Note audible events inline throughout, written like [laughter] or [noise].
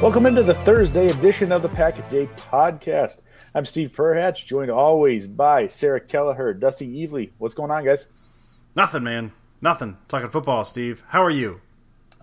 Welcome into the Thursday edition of the Pack a Day Podcast. I'm Steve Perhatch, joined always by Sarah Kelleher, Dusty Evely. What's going on, guys? Nothing, man. Nothing. Talking football, Steve. How are you?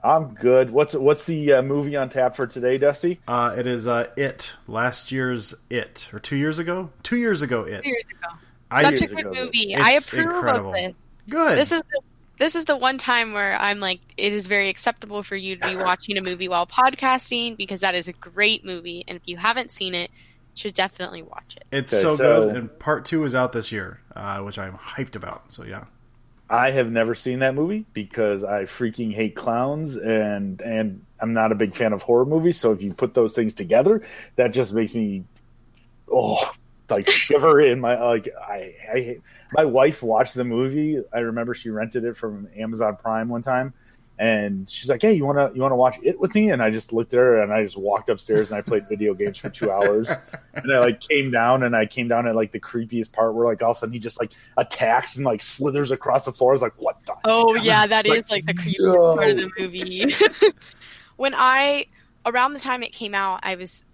I'm good. What's what's the uh, movie on tap for today, Dusty? Uh, it is uh, It. Last year's It, or two years ago. Two years ago, It. Two years ago. I- Such a good ago. movie. It's I approve incredible. of this. Good. This is the this is the one time where I'm like, it is very acceptable for you to be watching a movie while podcasting because that is a great movie, and if you haven't seen it, you should definitely watch it. it's Okay, so, so- good, and part two is out this year, uh, which I'm hyped about. So yeah, I have never seen that movie because I freaking hate clowns and and I'm not a big fan of horror movies. So if you put those things together, that just makes me oh like shiver in my like I I hate- my wife watched the movie. I remember she rented it from Amazon Prime one time. And she's like, "Hey, you wanna you wanna watch it with me?" And I just looked at her and I just walked upstairs and I played video games for two hours. [laughs] And I like came down and I came down at like the creepiest part where like all of a sudden he just like attacks and like slithers across the floor. I was like, "What the?" Oh yeah, [laughs] that is Like, like the creepiest no. part of the movie. [laughs] when I around the time it came out, I was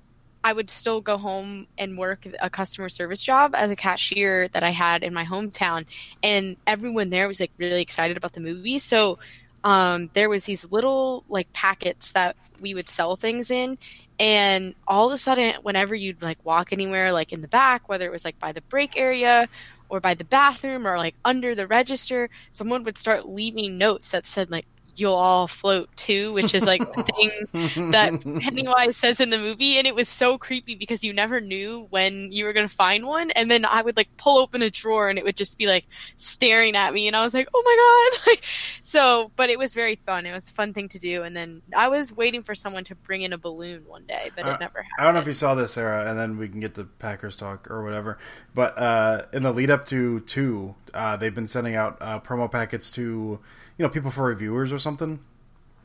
I would still go home and work a customer service job as a cashier that I had in my hometown, and everyone there was like really excited about the movie. So um, there was these little like packets that we would sell things in, and all of a sudden, whenever you'd like walk anywhere, like in the back, whether it was like by the break area or by the bathroom or like under the register, someone would start leaving notes that said like "You'll all float too," which is like the thing that [laughs] Pennywise says in the movie, and it was so creepy because you never knew when you were gonna find one, and then I would like pull open a drawer and it would just be like staring at me, and I was like, "Oh my god!" [laughs] Like, so, but it was very fun. It was a fun thing to do, and then I was waiting for someone to bring in a balloon one day, but Uh, it never happened. I don't know if you saw this, Sarah, and then we can get to Packers talk or whatever. But uh, in the lead up to two, uh, they've been sending out uh, promo packets to you know people for reviewers or something,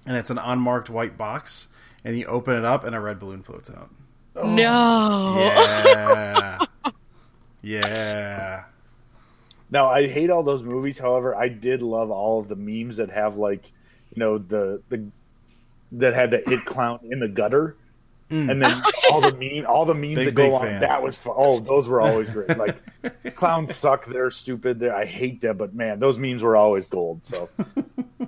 and it's an unmarked white box, and you open it up and a red balloon floats out. Oh. No. Yeah, [laughs] yeah. Now I hate all those movies. However, I did love all of the memes that have like, you know, the the that had the it clown in the gutter. Mm. And then [laughs] all the meme, all the memes Big, that go on. fan. That was fun. Oh, those were always great. Like [laughs] clowns suck. They're stupid. They're, I hate them. But man, those memes were always gold. So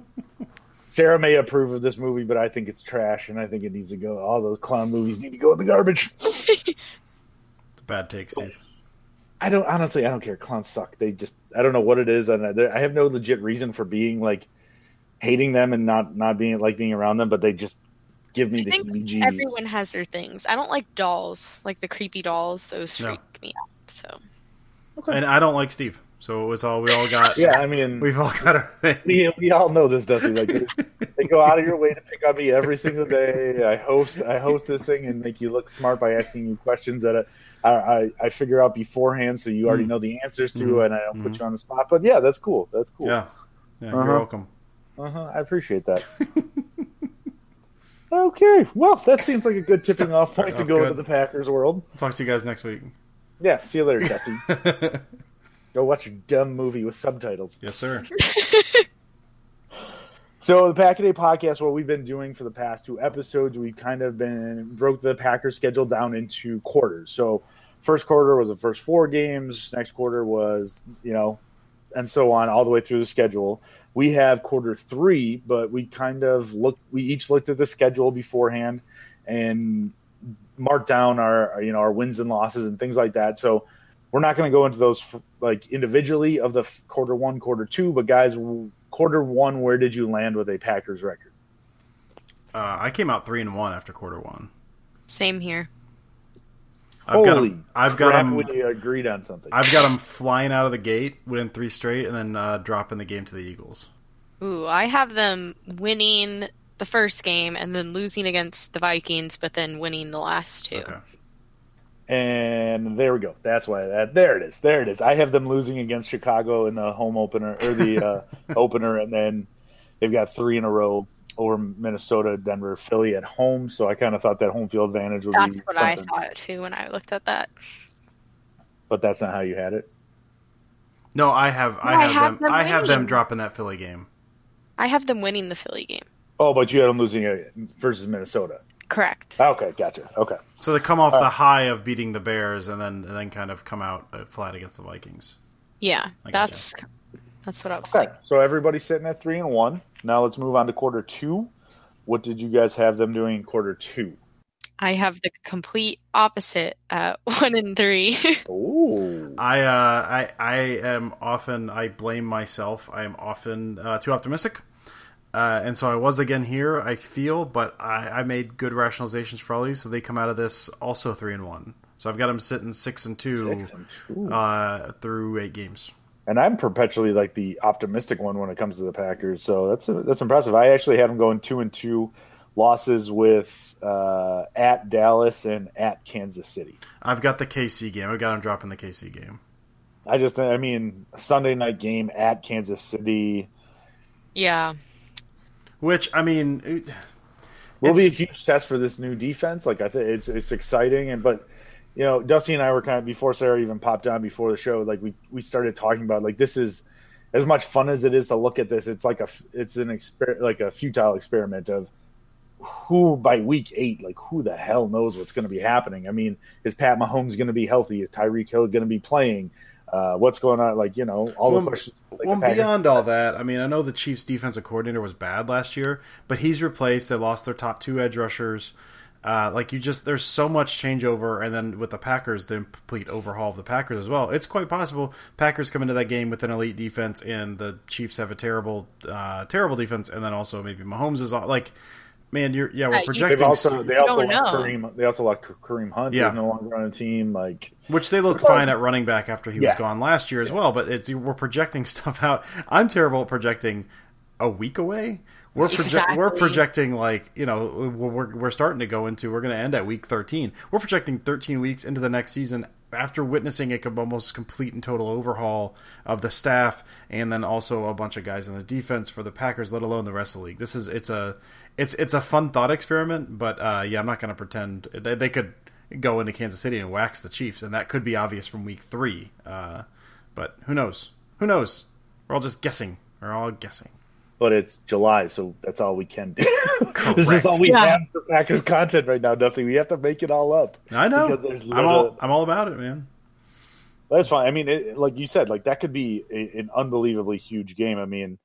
[laughs] Sarah may approve of this movie, but I think it's trash, and I think it needs to go. All those clown movies need to go in the garbage. It's a bad take, Steve. I don't honestly. I don't care. Clowns suck. They just. I don't know what it is, and I, I have no legit reason for being like hating them and not not being like being around them. But they just give me I the think heebie-jeebies. everyone has their things. I don't like dolls, like the creepy dolls. Those No. freak me out. So And I don't like Steve, so it's all we all got. Yeah, I mean, we've all got our thing. we, we all know this, Dusty. Like they, they go out of your way to pick on me every single day. I host I host this thing and make you look smart by asking you questions that I I, I figure out beforehand, so you already know the answers to, and I don't put you on the spot. But yeah, that's cool. That's cool. Yeah, yeah. Uh-huh. You're welcome. Uh-huh, I appreciate that. [laughs] okay, well, that seems like a good [laughs] tipping off point to oh, go good. into the Packers world. Talk to you guys next week. Yeah, see you later, Dusty. [laughs] go watch your dumb movie with subtitles. yes, sir. [laughs] So the Pack a Day podcast, what we've been doing for the past two episodes, we kind of been broke the Packers schedule down into quarters. So first quarter was the first four games, next quarter was, you know, and so on all the way through the schedule. We have quarter three, but we kind of looked we each looked at the schedule beforehand and marked down our you know our wins and losses and things like that. So we're not going to go into those like individually of the f- quarter one, quarter two, but guys, quarter one, where did you land with a Packers record? Uh, I came out three and one after quarter one. same here. I've got Holy 'em- I've got crap, them. we agreed on something. I've got them flying out of the gate, winning three straight, and then uh, dropping the game to the Eagles. Ooh, I have them winning the first game and then losing against the Vikings, but then winning the last two. Okay. and there we go. That's why that there it is. There it is. I have them losing against Chicago in the home opener or the uh, [laughs] opener, and then they've got three in a row over Minnesota, Denver, Philly at home. So I kind of thought that home field advantage would That's be what I thought too when I looked at that. but that's not how you had it. No, I have. I No, I have, have them. them I have them dropping that Philly game. I have them winning the Philly game. Oh, but you had them losing uh, versus Minnesota. Correct. Okay, gotcha. Okay. So they come off the high of beating the Bears, and then and then kind of come out uh, flat against the Vikings. Yeah, I gotcha. That's that's what I was Okay. thinking. So everybody's sitting at three and one. Now let's move on to quarter two. What did you guys have them doing in quarter two? I have the complete opposite at [laughs] one and three. [laughs] Ooh. I uh, I I am often I blame myself. I am often uh, too optimistic, uh, and so I was again here. I feel, but I, I made good rationalizations for all these, so they come out of this also three and one. So I've got them sitting six and two, Six and two. Uh, through eight games. And I'm perpetually like the optimistic one when it comes to the Packers. So that's that's impressive. I actually have them going two and two, losses with uh, at Dallas and at Kansas City. I've got the KC game. I've got them dropping the KC game. I just I mean Sunday night game at Kansas City yeah, Which I mean, it- will be a huge test for this new defense. Like I think it's it's exciting and but you know Dusty and I were kind of before Sarah even popped on before the show. Like we we started talking about like this is as much fun as it is to look at this. It's like a it's an exper- like a futile experiment of who by week eight, like who the hell knows what's going to be happening? I mean, is Pat Mahomes going to be healthy? Is Tyreek Hill going to be playing? Uh, what's going on? Like you know, all Well, the questions. Like well, the beyond all that, I mean, I know the Chiefs' defensive coordinator was bad last year, but he's replaced. They lost their top two edge rushers. Uh, like you just, there's so much changeover, and then with the Packers, the complete overhaul of the Packers as well. It's quite possible Packers come into that game with an elite defense, and the Chiefs have a terrible, uh, terrible defense, and then also maybe Mahomes is all, like, man, you're yeah, we're projecting, They've also they also don't lost know. Kareem. They also lost Kareem Hunt. Yeah. He's no longer on the team. Like which they look fine at running back after he was gone last year as well. But it's we're projecting [laughs] stuff out. I'm terrible at projecting a week away. We're proje- we're projecting like you know we're we're starting to go into we're going to end at week 13. We're projecting 13 weeks into the next season after witnessing a almost complete and total overhaul of the staff and then also a bunch of guys in the defense for the Packers, let alone the rest of the league. This is it's a it's it's a fun thought experiment, but uh, yeah, I'm not going to pretend they, they could go into Kansas City and wax the Chiefs, and that could be obvious from week three. Uh, but who knows? Who knows? We're all just guessing. We're all guessing. But it's July, so that's all we can do. [laughs] this is all we Yeah. have for Packers content right now, Dusty. We have to make it all up. I know. Because there's I'm all I'm all about it, man. That's fine. I mean, it, like you said, like that could be a, an unbelievably huge game. I mean,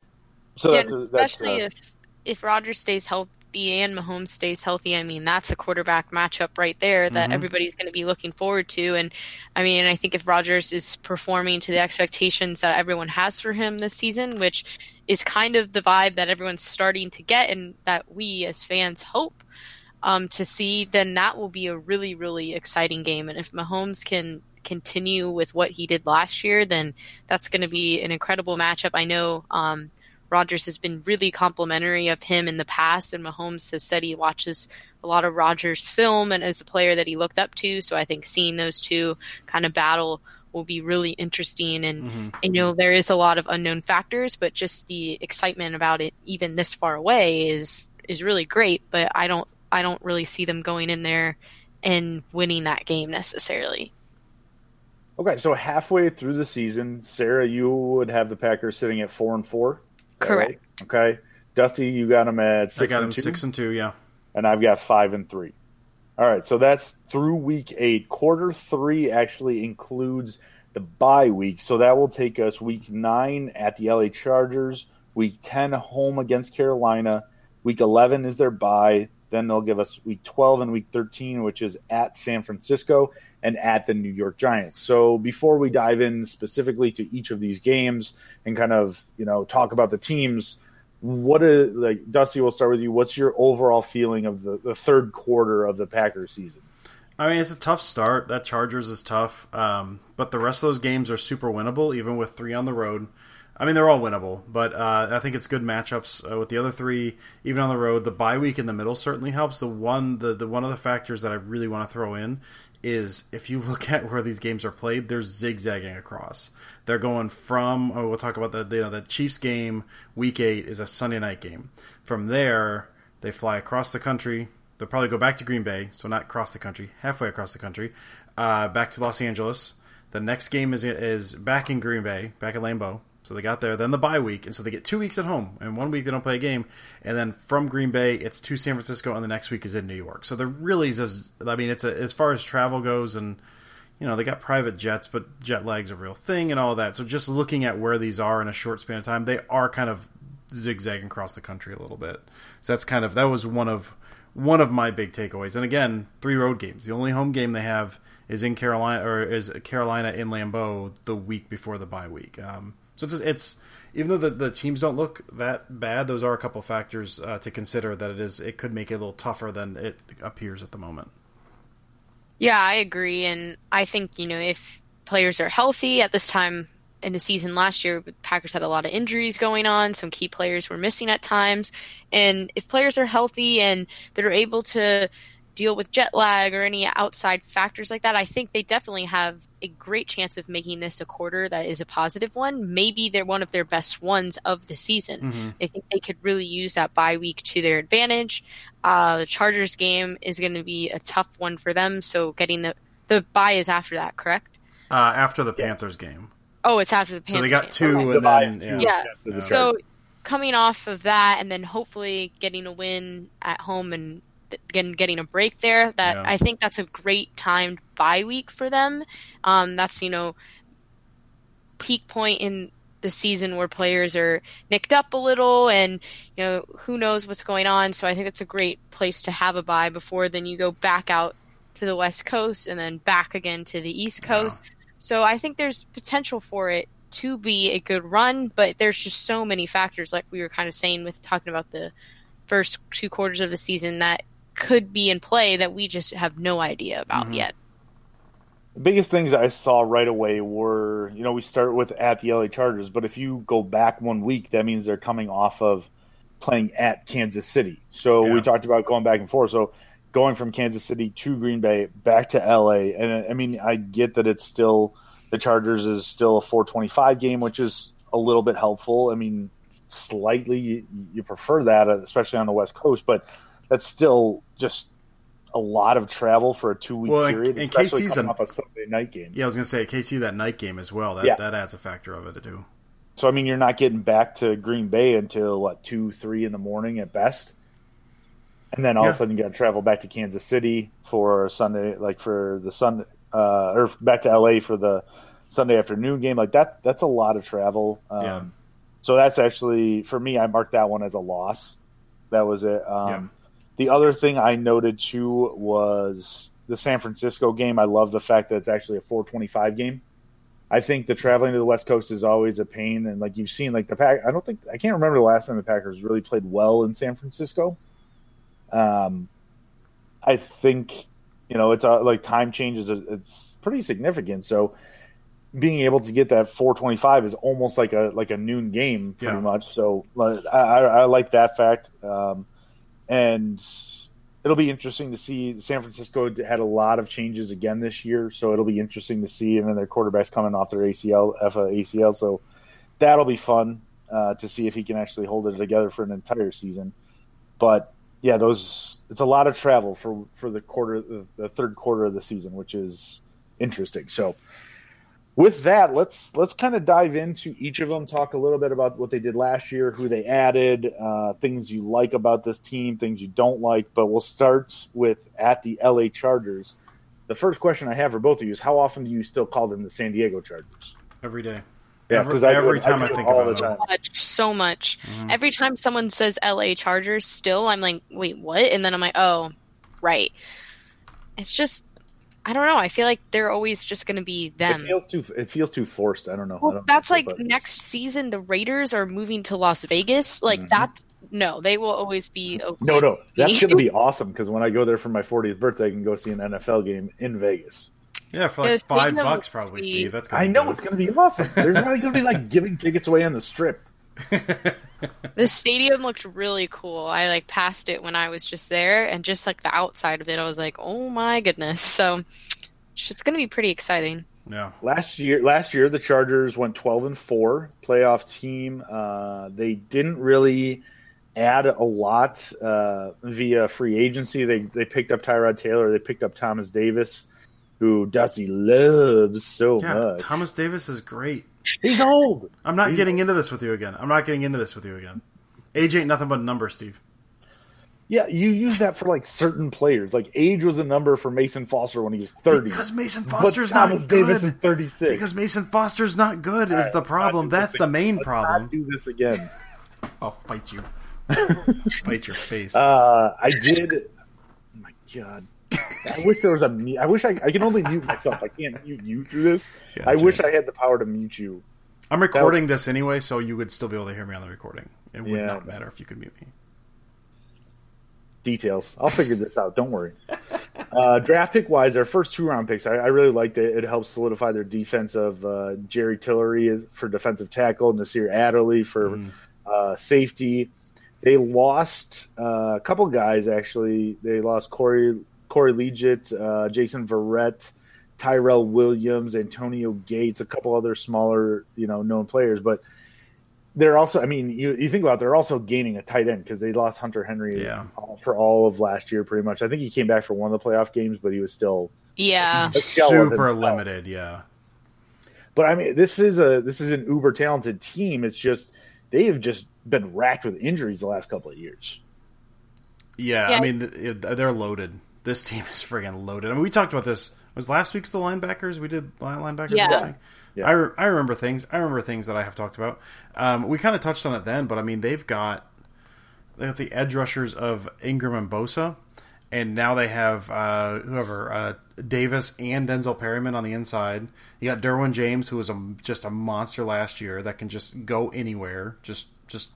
so Yeah, that's, a, that's especially uh, if if Rodgers stays healthy and Mahomes stays healthy. I mean, that's a quarterback matchup right there that Mhm. everybody's going to be looking forward to. And I mean, I think if Rodgers is performing to the expectations that everyone has for him this season, which is kind of the vibe that everyone's starting to get and that we as fans hope um, to see, then that will be a really, really exciting game. And if Mahomes can continue with what he did last year, then that's going to be an incredible matchup. I know um, Rodgers has been really complimentary of him in the past, and Mahomes has said he watches a lot of Rodgers' film and is a player that he looked up to. So I think seeing those two kind of battle will be really interesting. And mm-hmm. I know there is a lot of unknown factors, but just the excitement about it, even this far away, is is really great. But I don't I don't really see them going in there and winning that game necessarily. okay. So halfway through the season, Sarah, you would have the Packers sitting at four and four. Correct. right? Okay, Dusty, you got them at six I got and him two, six and two. Yeah. and I've got five and three. All right, so that's through week eight. Quarter three actually includes the bye week, so that will take us week nine at the LA Chargers, week ten home against Carolina, week eleven is their bye. Then they'll give us week twelve and week thirteen, which is at San Francisco and at the New York Giants. So before we dive in specifically to each of these games and kind of you know talk about the teams, what is like Dusty? We'll start with you. What's your overall feeling of the, the third quarter of the Packers season? I mean, it's a tough start. That Chargers is tough, um, but the rest of those games are super winnable, even with three on the road. I mean, they're all winnable, but uh, I think it's good matchups uh, with the other three, even on the road. The bye week in the middle certainly helps. The one, the, the one of the factors that I really want to throw in is if you [laughs] look at where these games are played, they're zigzagging across. They're going from. Oh, we'll talk about the you know the Chiefs game. Week eight is a Sunday night game. From there, they fly across the country. They'll probably go back to Green Bay, so not across the country, halfway across the country, uh, back to Los Angeles. The next game is is back in Green Bay, back at Lambeau. So they got there, then the bye week, and so they get two weeks at home, and one week they don't play a game, and then from Green Bay it's to San Francisco, and the next week is in New York. So they're really just, I mean, it's a, as far as travel goes, and you know they got private jets, but jet lag's a real thing and all that. So just looking at where these are in a short span of time, they are kind of zigzagging across the country a little bit. So that's kind of that was one of one of my big takeaways. And again, three road games. The only home game they have is in Carolina or is Carolina in Lambeau the week before the bye week. Um, so it's, it's even though the, the teams don't look that bad, those are a couple factors uh, to consider that it is it could make it a little tougher than it appears at the moment. Yeah, I agree, and I think you know if players are healthy at this time in the season last year, Packers had a lot of injuries going on. Some key players were missing at times, and if players are healthy and they're able to deal with jet lag or any outside factors like that, I think they definitely have a great chance of making this a quarter that is a positive one. Maybe they're one of their best ones of the season. I think they could really use that bye week to their advantage. Uh, the Chargers game is going to be a tough one for them, so getting the the bye is after that, correct? Uh, after the Panthers game, Oh, it's after the Panthers. so they got game. two, Okay. and Goodbye. then Yeah. After the Yeah. So coming off of that, and then hopefully getting a win at home and getting getting a break there, that Yeah. I think that's a great timed bye week for them. Um, that's you know peak point in the season where players are nicked up a little and you know who knows what's going on so i think that's a great place to have a bye before then you go back out to the west coast and then back again to the east coast so i think there's potential for it to be a good run but there's just so many factors like we were kind of saying with talking about the first two quarters of the season that could be in play that we just have no idea about mm-hmm. yet The biggest things I saw right away were, you know, we start with at the LA Chargers, but if you go back one week, that means they're coming off of playing at Kansas City. So Yeah. we talked about going back and forth. So going from Kansas City to Green Bay back to LA, and uh, I mean, I get that it's still the Chargers is still a 425 game, which is a little bit helpful. I mean, slightly you, you prefer that, uh, especially on the West Coast, but that's still just a lot of travel for a two week Well, period, and especially KC's an- off a Sunday night game. Yeah, I was gonna say KC that night game as well. That Yeah. that adds a factor of it too. So I mean, you're not getting back to Green Bay until what two, three in the morning at best, and then all Yeah. of a sudden you got to travel back to Kansas City for Sunday, like for the Sunday, uh, or back to LA for the Sunday afternoon game. Like that, that's a lot of travel. Um, Yeah. So that's actually for me. I marked that one as a loss. That was it. Um, Yeah. The other thing I noted too was the San Francisco game. I love the fact that it's actually a 425 game. I think the traveling to the West Coast is always a pain, and like you've seen, like the pack. I don't think I can't remember the last time the Packers really played well in San Francisco. Um, I think you know it's uh, like time changes. It's pretty significant. So being able to get that 425 is almost like a like a noon game, pretty Yeah. much. So I, I, I like that fact, um, and it'll be interesting to see. San Francisco had a lot of changes again this year, so it'll be interesting to see. And then their quarterback's coming off their ACL, FA ACL, so that'll be fun uh, to see if he can actually hold it together for an entire season. But yeah, those it's a lot of travel for for the quarter, the, the third quarter of the season, which is interesting. So with that, let's let's kind of dive into each of them. Talk a little bit about what they did last year, who they added, uh, things you like about this team, things you don't like. But we'll start with at the LA Chargers. The first question I have for both of you is: How often do you still call them the San Diego Chargers? every day. Yeah, because I do every time I I, think all about the it. time. much, so much. Every time someone says LA Chargers, still, I'm like, wait, what? And then I'm like, oh, right. It's just, I don't know. I feel like they're always just going to be them. It feels too. It feels too forced. I don't know. I Well, don't that's know, like but- next season, the Raiders are moving to Las Vegas. Like Mhm. that, no, they will always be Oakland. No, no, that's [laughs] going to be awesome because when I go there for my 40th birthday, I can go see an NFL game in Vegas. Yeah, for like five bucks, probably, the- Steve. That's gonna I know good. it's going to be awesome. They're probably going to be like [laughs] giving tickets away on the strip. [laughs] The stadium looked really cool. I like passed it when I was just there, and just like the outside of it, I was like, oh my goodness. [laughs] So it's going to be pretty exciting. Yeah, Last year, last year the Chargers went 12 and four, playoff team. Uh, they didn't really add a lot uh, via free agency. They they picked up Tyrod Taylor. They picked up Thomas Davis, who Dusty loves so yeah. much. Thomas Davis is great. He's old. I'm not He's- getting into this with you again. I'm not getting into this with you again. Age ain't nothing but a number, Steve. Yeah, you use that for like certain players. Like age was a number for Mason Foster when he was 30. Because Mason but Foster's Thomas not Davis good. is 36. Because Mason Foster's not good is the problem. Let's not do That's the main Let's problem. Do this again. [laughs] I'll fight you. [laughs] fight your face. Uh, I did. Oh my god. [laughs] I wish there was a mute. I wish I, I can only mute myself. I can't mute you through this. Yeah, I wish right. I had the power to mute you. I'm recording this anyway, so you would still be able to hear me on the recording. It would Yeah. not matter if you could mute me. Details. I'll figure this out. Don't worry. Uh, draft pick wise, their first two round picks, I, I really liked it. It helps solidify their defense of uh, Jerry Tillery for defensive tackle, Nasir Adderley for uh, safety. They lost uh, a couple guys actually. They lost Corey Corey Liuget, uh, Jason Verrett, Tyrell Williams, Antonio Gates, a couple other smaller you know known players, but they're also. I mean, you, you think about it, they're also gaining a tight end because they lost Hunter Henry Yeah. for all of last year, pretty much. I think he came back for one of the playoff games, but he was still Yeah. a shell of Super limited, yeah. But I mean, this is a this is an uber talented team. It's just they have just been racked with injuries the last couple of years. Yeah, Yeah. I mean, they're loaded. This team is friggin' loaded. I mean, we talked about this. Was last week's the linebackers? We did line- linebackers Yeah. last week? Yeah. I, re- I remember things. I remember things that I have talked about. Um, we kind of touched on it then, but I mean, they've got they got the edge rushers of Ingram and Bosa, and now they have uh, whoever uh, Davis and Denzel Perryman on the inside. You got Derwin James, who was a, just a monster last year that can just go anywhere, just just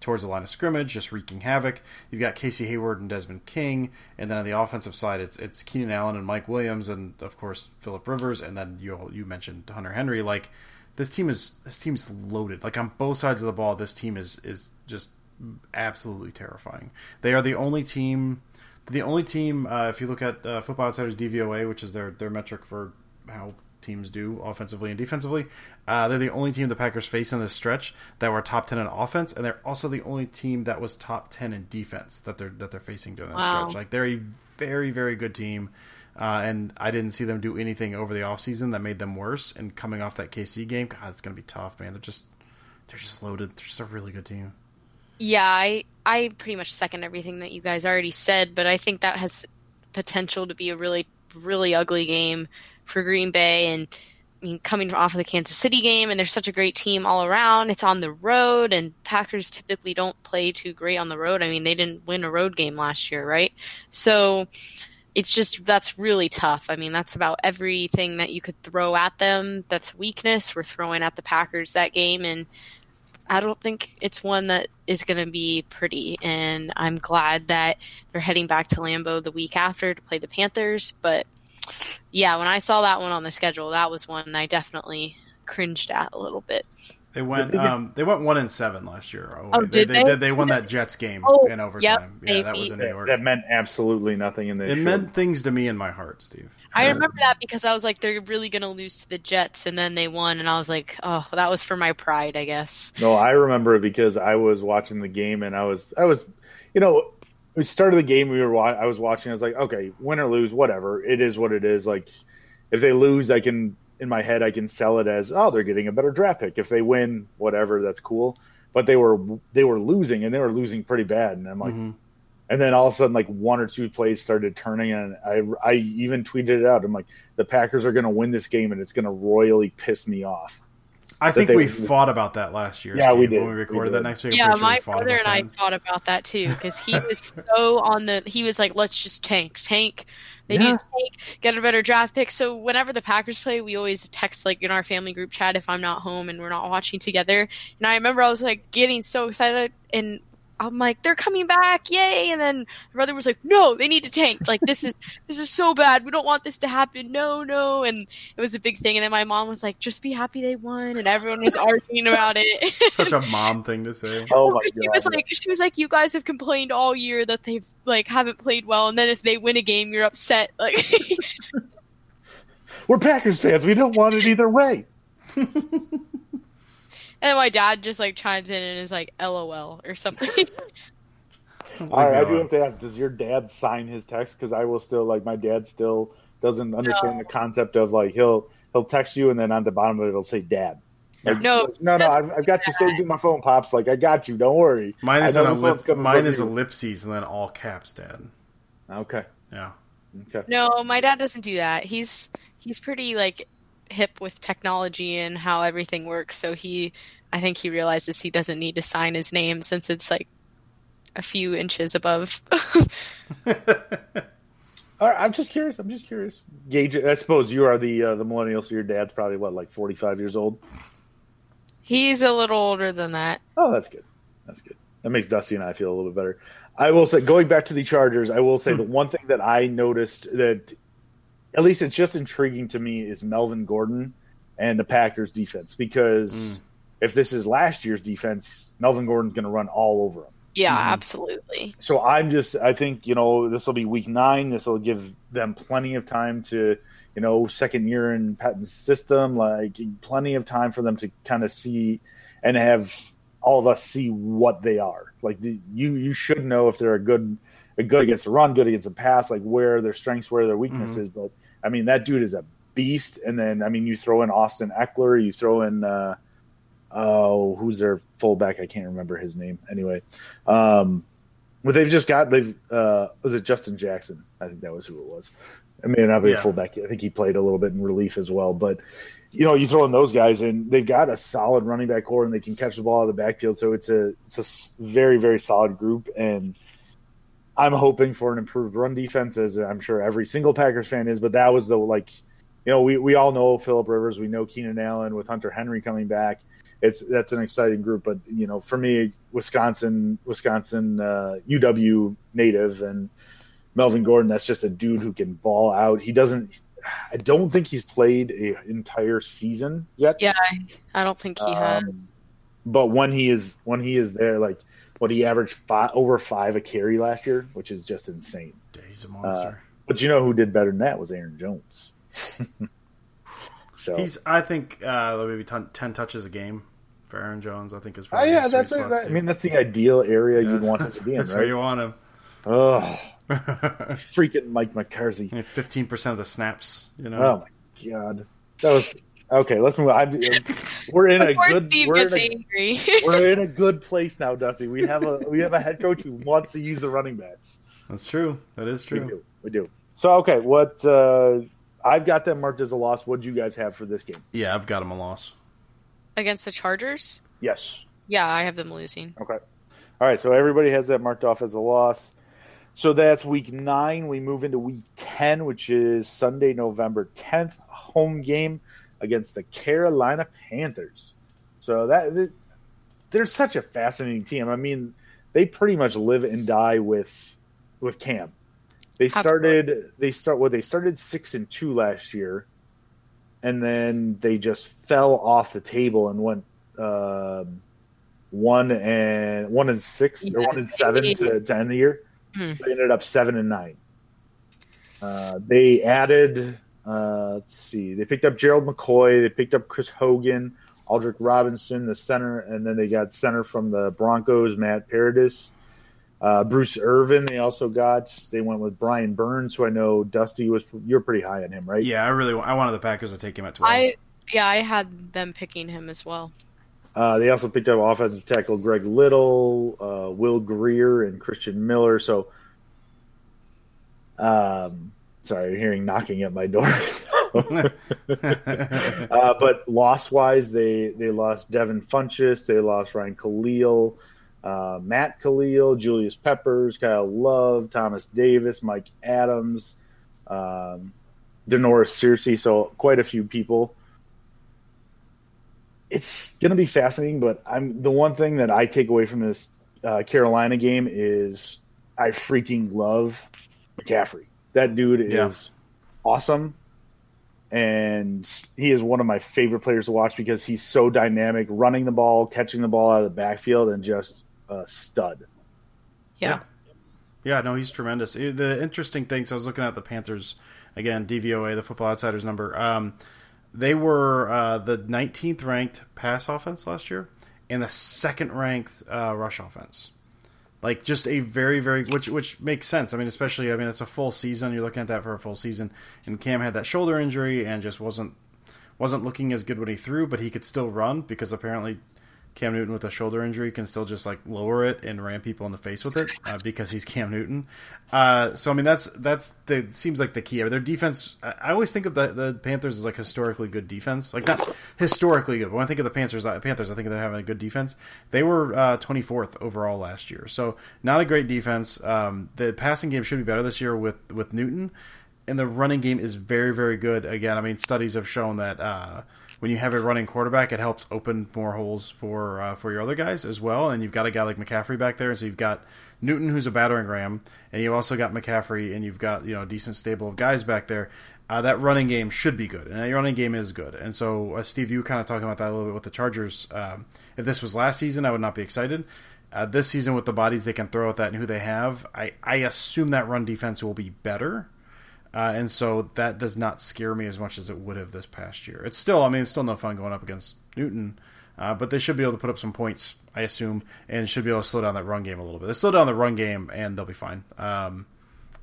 towards the line of scrimmage, just wreaking havoc. You've got Casey Hayward and Desmond King, and then on the offensive side, it's it's Keenan Allen and Mike Williams, and of course Philip Rivers, and then you you mentioned Hunter Henry. Like this team is this team's loaded. Like on both sides of the ball, this team is is just absolutely terrifying. They are the only team. The only team, uh, if you look at uh, Football Outsiders DVOA, which is their their metric for how teams do offensively and defensively, uh, they're the only team the Packers face in this stretch that were top ten in offense, and they're also the only team that was top ten in defense that they're that they're facing during this Wow. stretch. Like they're a very very good team. Uh, and I didn't see them do anything over the offseason that made them worse. And coming off that KC game, God, it's going to be tough, man. They're just They're just loaded. They're just a really good team. Yeah, I I pretty much second everything that you guys already said, but I think that has potential to be a really really ugly game for Green Bay and I mean, coming off of the Kansas City game, and they're such a great team all around. It's on the road, and Packers typically don't play too great on the road. I mean, they didn't win a road game last year, right? So it's just that's really tough. I mean, that's about everything that you could throw at them. That's weakness. We're throwing at the Packers that game, and I don't think it's one that is going to be pretty. And I'm glad that they're heading back to Lambeau the week after to play the Panthers. But yeah, when I saw that one on the schedule, that was one I definitely cringed at a little bit. They went. Um, they went one and seven last year. Oh, Oh, they, did they, they? they won that Jets game Oh, in overtime. yep, yeah, that was in New York. That meant absolutely nothing in this. It show. meant things to me in my heart, Steve. I remember that because I was like, they're really going to lose to the Jets, and then they won, and I was like, oh, that was for my pride, I guess. No, I remember it because I was watching the game and I was I was, you know, we started the game. We were wa- I was watching. I was like, okay, win or lose, whatever. It is what it is. Like, if they lose, I can in my head I can sell it as oh they're getting a better draft pick. If they win, whatever, that's cool. But they were they were losing and they were losing pretty bad. And I'm like, Mhm. and then all of a sudden like one or two plays started turning and I I even tweeted it out. I'm like, the Packers are going to win this game and it's going to royally piss me off. I think they- we fought about that last year. Yeah, we did. when we recorded We that next week. Yeah, pretty sure my fought brother and I that. thought about that too because he [laughs] was so on the. He was like, "Let's just tank, tank. They Yeah. need to tank, get a better draft pick." So whenever the Packers play, we always text like in our family group chat if I'm not home and we're not watching together. And I remember I was like getting so excited and. I'm like, they're coming back, yay! And then my brother was like, no, they need to tank. Like this is [laughs] this is so bad. We don't want this to happen. No, no. And it was a big thing. And then my mom was like, just be happy they won. And everyone was arguing about it. [laughs] Such a mom thing to say. Oh my she god! was like, she was like, you guys have complained all year that they've like haven't played well, and then if they win a game, you're upset. [laughs] Like, We're Packers fans. We don't want it either way. [laughs] and my dad just like chimes in and is like, "LOL" or something. [laughs] All right, I uh, do have to ask: Does your dad sign his text? Because I will still like my dad still doesn't understand the concept of like he'll he'll text you and then on the bottom of it it'll say dad. Like, No, no, no, that's- I've, I've got you saved in my phone, pops. Like I got you. Don't worry. Mine is I an know ellip- mine is you. ellipses and then all caps, Dad. Okay. Yeah. Okay. no, my dad doesn't do that. He's he's pretty like hip with technology and how everything works. So he, I think he realizes he doesn't need to sign his name since it's like a few inches above. [laughs] All right, I'm just curious. I'm just curious. Gauge. I suppose you are the uh, the millennial, so your dad's probably what, like 45 years old. He's a little older than that. Oh, that's good. That's good. That makes Dusty and I feel a little bit better. I will say, going back to the Chargers, I will say the one thing that I noticed that, at least it's just intriguing to me, is Melvin Gordon and the Packers defense. Because mm. if this is last year's defense, Melvin Gordon's going to run all over them. Yeah, mm-hmm. absolutely. So I'm just, I think, you know, this will be week nine. This will give them plenty of time to, you know, second year in Pettine's system, like plenty of time for them to kind of see and have all of us see what they are. Like the, you, you should know if they're a good, a good against the run, good against the pass, like where their strengths, where their weaknesses. Mm-hmm. But I mean, that dude is a beast. And then, I mean, you throw in Austin Ekeler, you throw in, uh, oh, who's their fullback? I can't remember his name. Anyway, um, but they've just got they've uh, was it Justin Jackson? I think that was who it was. I mean, not be a fullback. I think he played a little bit in relief as well. But you know, you throw in those guys, and they've got a solid running back core, and they can catch the ball out of the backfield. So it's a it's a very very solid group, and I'm hoping for an improved run defense, as I'm sure every single Packers fan is. But that was the like, you know, we we all know Philip Rivers, we know Keenan Allen with Hunter Henry coming back. It's that's an exciting group, but you know, for me, Wisconsin, Wisconsin, uh, UW native, and Melvin Gordon, that's just a dude who can ball out. He doesn't. I don't think he's played an entire season yet. Yeah, I don't think he has. Um, but when he is when he is there, like what he averaged five, over five a carry last year, which is just insane. He's a monster. But you know who did better than that was Aaron Jones. [laughs] so He's, I think, uh, maybe ten, 10 touches a game for Aaron Jones. I think is oh probably yeah, that's spot, That- I mean that's the ideal area Yeah, you'd want him to be in, [laughs] that's where you want him. Oh, [laughs] freaking Mike McCarthy. Fifteen percent of the snaps. You know. Oh my god, that was Okay, let's move. On. I'm, we're in [laughs] a good. Steve We're gets in a, angry. [laughs] we're in a [laughs] good place now, Dusty. We have a we have a head coach who wants to use the running backs. That's true. That is true. We true. do. We do. So okay, what uh, I've got them marked as a loss. What do you guys have for this game? Yeah, I've got them a loss. Against the Chargers? Yes. Yeah, I have them losing. Okay. All right. So everybody has that marked off as a loss. So that's week nine. We move into week ten, which is Sunday, November tenth, home game against the Carolina Panthers. So that, they're such a fascinating team. I mean, they pretty much live and die with with Cam. They started they start well, they started six and two last year, and then they just fell off the table and went um one and one and six or one and seven to, [laughs] to end the year. Hmm. They ended up seven and nine. Uh, they added, uh, let's see, they picked up Gerald McCoy, they picked up Chris Hogan, Aldrick Robinson, the center, and then they got center from the Broncos, Matt Paradis. Uh, Bruce Irvin, they also got. They went with Brian Burns, who I know Dusty was. You're pretty high on him, right? Yeah, I really I wanted the Packers to take him at twelve. I yeah, I had them picking him as well. Uh, they also picked up offensive tackle Greg Little, uh, Will Grier, and Christian Miller. So, um, sorry, you're hearing knocking at my door. [laughs] [laughs] uh, but loss wise, they they lost Devin Funchess, they lost Ryan Kalil, uh, Matt Kalil, Julius Peppers, Kyle Love, Thomas Davis, Mike Adams, um, Da'Norris Searcy. So quite a few people it's going to be fascinating. But I'm the one thing that I take away from this uh, Carolina game is I freaking love McCaffrey. That dude is Yeah. awesome, and he is one of my favorite players to watch because he's so dynamic, running the ball, catching the ball out of the backfield, and just a stud. Yeah. Yeah, no, he's tremendous. Eh, The interesting thing, so I was looking at the Panthers again, DVOA, the Football Outsiders number. Um, they were uh, the 19th ranked pass offense last year and the second ranked uh, rush offense. Like just a very very which which makes sense. I mean, especially I mean it's a full season. You're looking at that for a full season, and Cam had that shoulder injury and just wasn't wasn't looking as good when he threw, but he could still run because apparently Cam Newton with a shoulder injury can still just like lower it and ram people in the face with it uh, because he's Cam Newton. Uh, so I mean that's that's the seems like the key. I mean, their defense. I always think of the the Panthers as like historically good defense, like not historically good. But when I think of the Panthers, uh, Panthers, I think they're having a good defense. They were twenty fourth overall last year, so not a great defense. Um, the passing game should be better this year with with Newton and the running game is very, very good. Again, I mean, studies have shown that uh, when you have a running quarterback, it helps open more holes for uh, for your other guys as well. And you've got a guy like McCaffrey back there, and so you've got Newton, who's a battering ram, and you've also got McCaffrey, and you've got you know a decent stable of guys back there. Uh, that running game should be good, and that running game is good. And so, uh, Steve, you were kind of talking about that a little bit with the Chargers. Um, if this was last season, I would not be excited. Uh, this season, with the bodies they can throw at that and who they have, I, I assume that run defense will be better. Uh, and so that does not scare me as much as it would have this past year. It's still, I mean, it's still no fun going up against Newton, uh, but they should be able to put up some points, I assume, and should be able to slow down that run game a little bit. They slow down the run game, and they'll be fine. Um,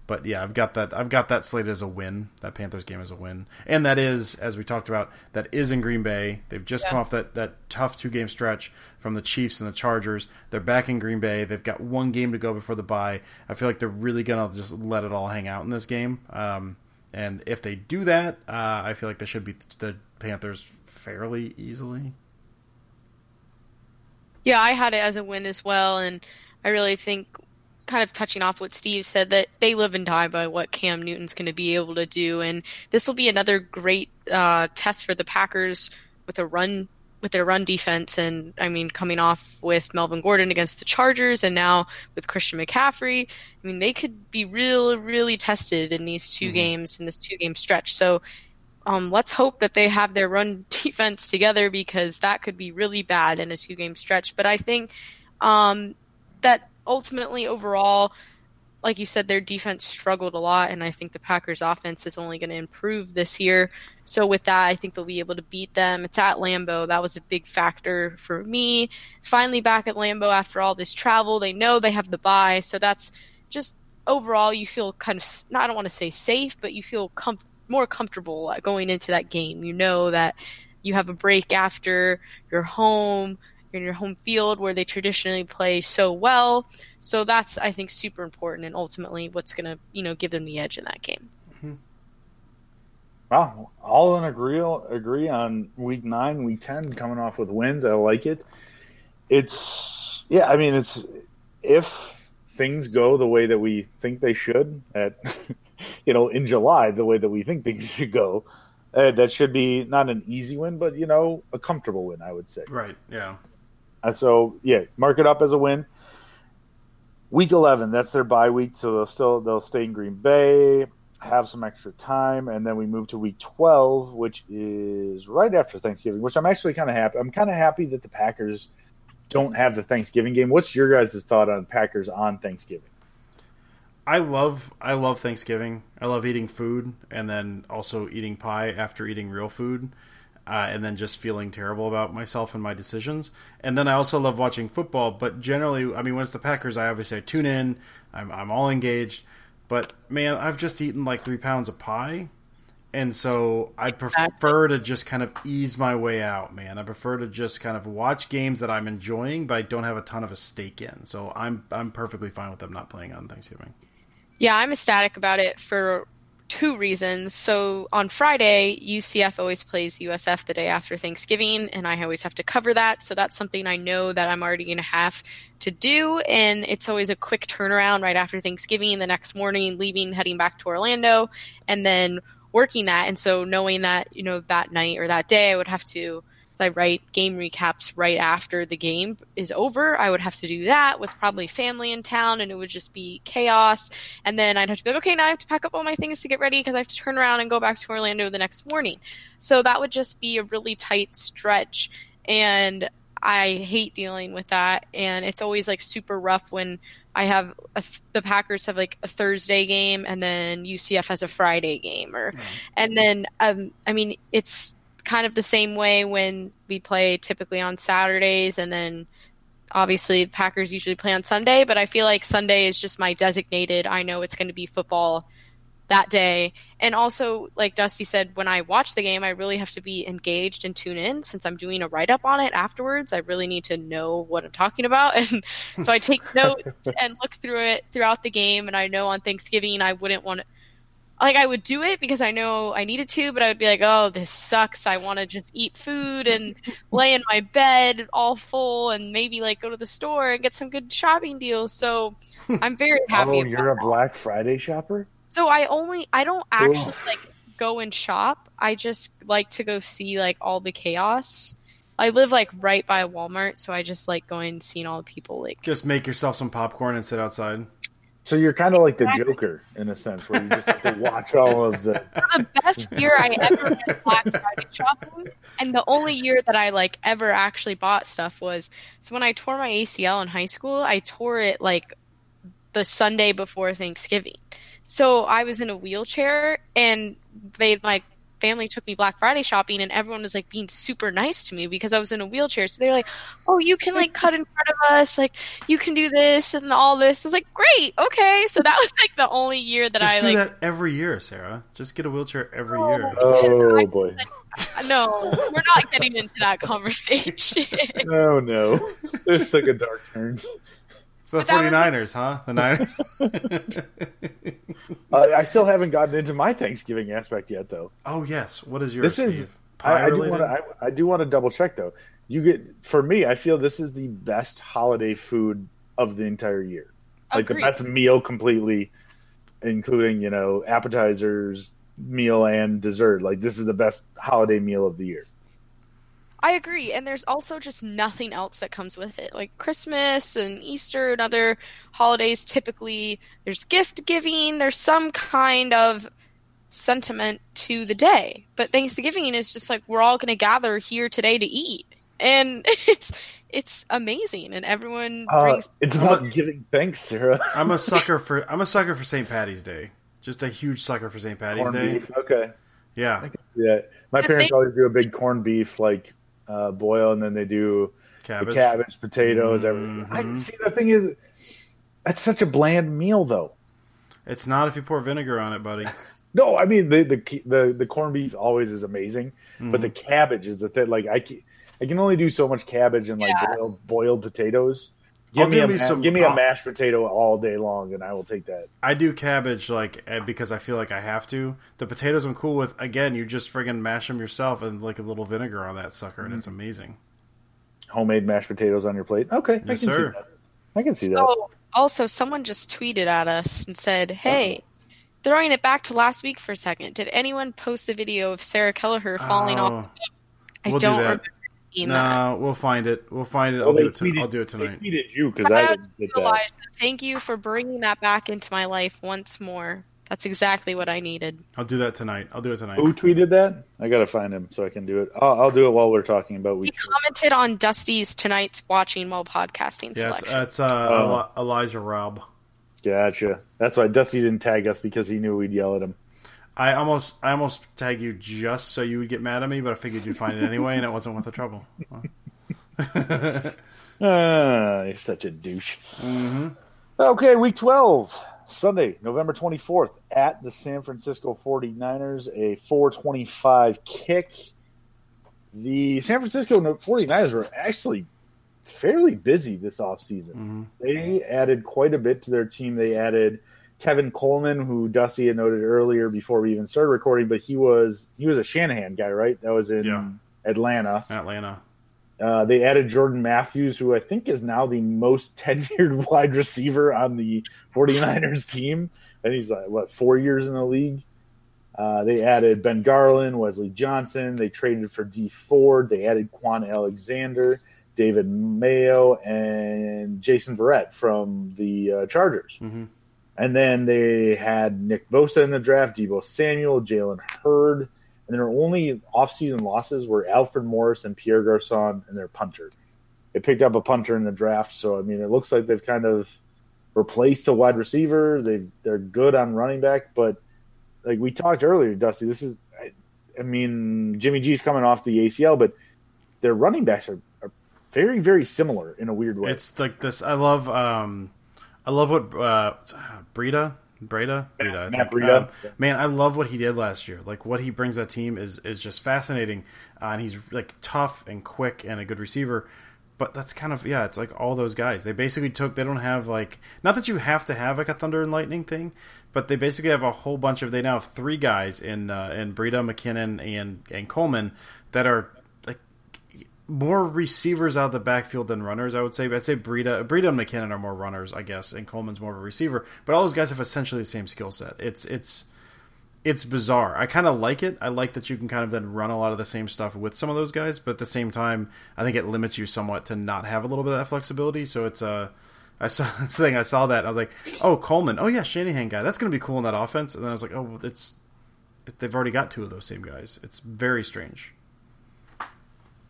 but yeah, I've got that. I've got that slated as a win. That Panthers game is a win, and that is, as we talked about, that is in Green Bay. They've just come off that that tough two game stretch from the Chiefs and the Chargers. They're back in Green Bay. They've got one game to go before the bye. I feel like they're really gonna just let it all hang out in this game. Um, and if they do that, uh, I feel like they should beat the Panthers fairly easily. Yeah, I had it as a win as well, and I really think, kind of touching off what Steve said, that they live and die by what Cam Newton's going to be able to do, and this will be another great uh, test for the Packers with a run with their run defense, and I mean, coming off with Melvin Gordon against the Chargers, and now with Christian McCaffrey, I mean, they could be real, really tested in these 2 games in this two game stretch. So um, let's hope that they have their run [laughs] defense together because that could be really bad in a two game stretch. But I think um, that ultimately, overall, like you said, their defense struggled a lot, and I think the Packers' offense is only going to improve this year. So with that, I think they'll be able to beat them. It's at Lambeau. That was a big factor for me. It's finally back at Lambeau after all this travel. They know they have the bye, so that's just overall you feel kind of I don't want to say safe, but you feel com- more comfortable uh, going into that game. You know that you have a break after your home, in your home field where they traditionally play so well. So that's I think super important and ultimately what's going to, you know, give them the edge in that game. Wow, all in agree agree on week nine, week ten, coming off with wins. I like it. It's yeah, I mean, it's if things go the way that we think they should at [laughs] you know in July, the way that we think things [laughs] should go, uh, that should be not an easy win, but you know a comfortable win, I would say. Right. Yeah. So yeah, mark it up as a win. Week eleven, that's their bye week, so they'll still they'll stay in Green Bay have some extra time, and then we move to week 12, which is right after Thanksgiving, which I'm actually kind of happy. I'm kind of happy that the Packers don't have the Thanksgiving game. What's your guys' thought on Packers on Thanksgiving? I love I love Thanksgiving. I love eating food and then also eating pie after eating real food. Uh, and then just feeling terrible about myself and my decisions. And then I also love watching football, but generally, I mean, when it's the Packers, I obviously I tune in. I'm, I'm all engaged. But man, I've just eaten like three pounds of pie, and so I prefer to just kind of ease my way out, man. I prefer to just kind of watch games that I'm enjoying, but I don't have a ton of a stake in. So I'm I'm perfectly fine with them not playing on Thanksgiving. Yeah, I'm ecstatic about it for two reasons. So on Friday, UCF always plays USF the day after Thanksgiving, and I always have to cover that. So that's something I know that I'm already going to have to do. And it's always a quick turnaround right after Thanksgiving, the next morning, leaving, heading back to Orlando, and then working that. And so knowing that, you know, that night or that day, I would have to I write game recaps right after the game is over. I would have to do that with probably family in town, and it would just be chaos. And then I'd have to be like, okay, now I have to pack up all my things to get ready because I have to turn around and go back to Orlando the next morning. So that would just be a really tight stretch. And I hate dealing with that. And it's always like super rough when I have a, the Packers have like a Thursday game and then UCF has a Friday game or, and then, um, I mean, it's, kind of the same way when we play typically on Saturdays and then obviously the Packers usually play on Sunday, but I feel like Sunday is just my designated I know it's going to be football that day. And also like Dusty said when I watch the game, I really have to be engaged and tune in since I'm doing a write up on it afterwards. I really need to know what I'm talking about [laughs] and so I take [laughs] notes and look through it throughout the game and I know on Thanksgiving I wouldn't want to like I would do it because I know I needed to, but I would be like, "Oh, this sucks. I want to just eat food and [laughs] lay in my bed all full, and maybe like go to the store and get some good shopping deals." So [laughs] I'm very happy. oh, you're a Black Friday shopper. So I only I don't actually Ooh. like go and shop. I just like to go see like all the chaos. I live like right by Walmart, so I just like going and seeing all the people like just make yourself some popcorn and sit outside. So you're kind of like the Joker in a sense, where you just have to watch all of the. [laughs] the best year I ever went Black Friday shopping, and the only year that I like ever actually bought stuff was so when I tore my ACL in high school. I tore it like the Sunday before Thanksgiving, so I was in a wheelchair, and they like family took me Black Friday shopping and everyone was like being super nice to me because I was in a wheelchair. So they're like, "Oh, you can like cut in front of us, like you can do this and all this." I was like, "Great, okay." So that was like the only year that Just I do like that every year, Sarah. Just get a wheelchair every oh, year. [laughs] Oh boy. no, we're not getting into that conversation. [laughs] oh no, this took a dark turn. [laughs] It's the 49ers, huh? The Niners. [laughs] uh, I still haven't gotten into my Thanksgiving aspect yet, though. Oh yes, what is your? This Steve? is. I, I, do want to. I, I, do want to double check though. You get for me. I feel this is the best holiday food of the entire year. Like Agreed. the best meal completely, including you know appetizers, meal, and dessert. Like this is the best holiday meal of the year. I agree, and there's also just nothing else that comes with it. Like Christmas and Easter and other holidays, typically there's gift giving, there's some kind of sentiment to the day. But Thanksgiving is just like we're all going to gather here today to eat, and [laughs] it's it's amazing, and everyone uh, brings. it's about giving thanks, Sarah. I'm a [laughs] sucker for I'm a sucker for St. Patty's Day. Just a huge sucker for St. Patty's corned Day. Beef. Okay. Yeah. Yeah. My parents always do a big corned beef like uh, boil, and then they do cabbage, cabbage potatoes, mm-hmm. everything. I see. The thing is, that's such a bland meal, though. It's not if you pour vinegar on it, buddy. [laughs] No, I mean the the the, the corned beef always is amazing, Mm-hmm. but the cabbage is the thing. Like I can, I can only do so much cabbage and like Yeah. boiled, boiled potatoes. Give I'll me, do a, me some- give me a I'll- mashed potato all day long, and I will take that. I do cabbage like eh, because I feel like I have to. The potatoes I'm cool with. Again, you just friggin' mash them yourself and like a little vinegar on that sucker, and Mm-hmm. it's amazing. Homemade mashed potatoes on your plate. Okay, I can sir. see that. I can see that. Oh, also, someone just tweeted at us and said, "Hey, throwing it back to last week for a second. Did anyone post the video of Sarah Kelleher falling Oh, off? I we'll do don't that. remember seeing that. No, we'll find it. We'll find it. Well, I'll do it. To, tweeted- I'll do it They tonight. tweeted you because I Shout didn't get that. Thank you for bringing that back into my life once more. That's exactly what I needed. I'll do that tonight. I'll do it tonight. Who tweeted that? I gotta find him so I can do it. I'll, I'll do it while we're talking about He week. commented on Dusty's tonight's watching while podcasting Yeah, it's, selection. it's uh, Oh. Elijah Robb. Gotcha. That's why Dusty didn't tag us because he knew we'd yell at him. I almost, I almost tagged you just so you would get mad at me, but I figured you'd find it anyway, and it wasn't worth the trouble. [laughs] Ah, you're such a douche. Okay, week 12, Sunday, November 24th, at the San Francisco 49ers, a 425 kick. The San Francisco 49ers were actually fairly busy this offseason. They added quite a bit to their team. They added Tevin Coleman, who Dusty had noted earlier before we even started recording, but he was he was a Shanahan guy, right? That was in Yeah. Atlanta. Atlanta. Uh, they added Jordan Matthews, who I think is now the most [laughs] tenured wide receiver on the 49ers team. And he's like, what, four years in the league? Uh, they added Ben Garland, Wesley Johnson. They traded for Dee Ford. They added Kwon Alexander, David Mayo, and Jason Verrett from the uh, Chargers. Mhm. And then they had Nick Bosa in the draft, Deebo Samuel, Jalen Hurd. And their only offseason losses were Alfred Morris and Pierre Garcon and their punter. They picked up a punter in the draft, so I mean it looks like they've kind of replaced the wide receiver. They they're good on running back, but like we talked earlier, Dusty, this is I, I mean Jimmy G's coming off the ACL, but their running backs are, are very very similar in a weird way. It's like this. I love, um, I love what uh, Breda, Breda, Breda. I. Breida. Um, man, I love what he did last year. Like what he brings that team is is just fascinating, uh, and he's like tough and quick and a good receiver. But that's kind of yeah, it's like all those guys. They basically took. They don't have like not that you have to have like a thunder and lightning thing, but they basically have a whole bunch of. They now have three guys in uh, in Breida, McKinnon, and and Coleman that are more receivers out of the backfield than runners, I would say. But I'd say Breida, Breida and McKinnon are more runners, I guess, and Coleman's more of a receiver. But all those guys have essentially the same skill set. It's it's it's bizarre. I kind of like it. I like that you can kind of then run a lot of the same stuff with some of those guys, but at the same time, I think it limits you somewhat to not have a little bit of that flexibility. So it's uh, I saw [laughs] thing. I saw that. I was like, oh Coleman. Oh yeah, Shanahan guy. That's going to be cool in that offense. And then I was like, oh, it's they've already got two of those same guys. It's very strange.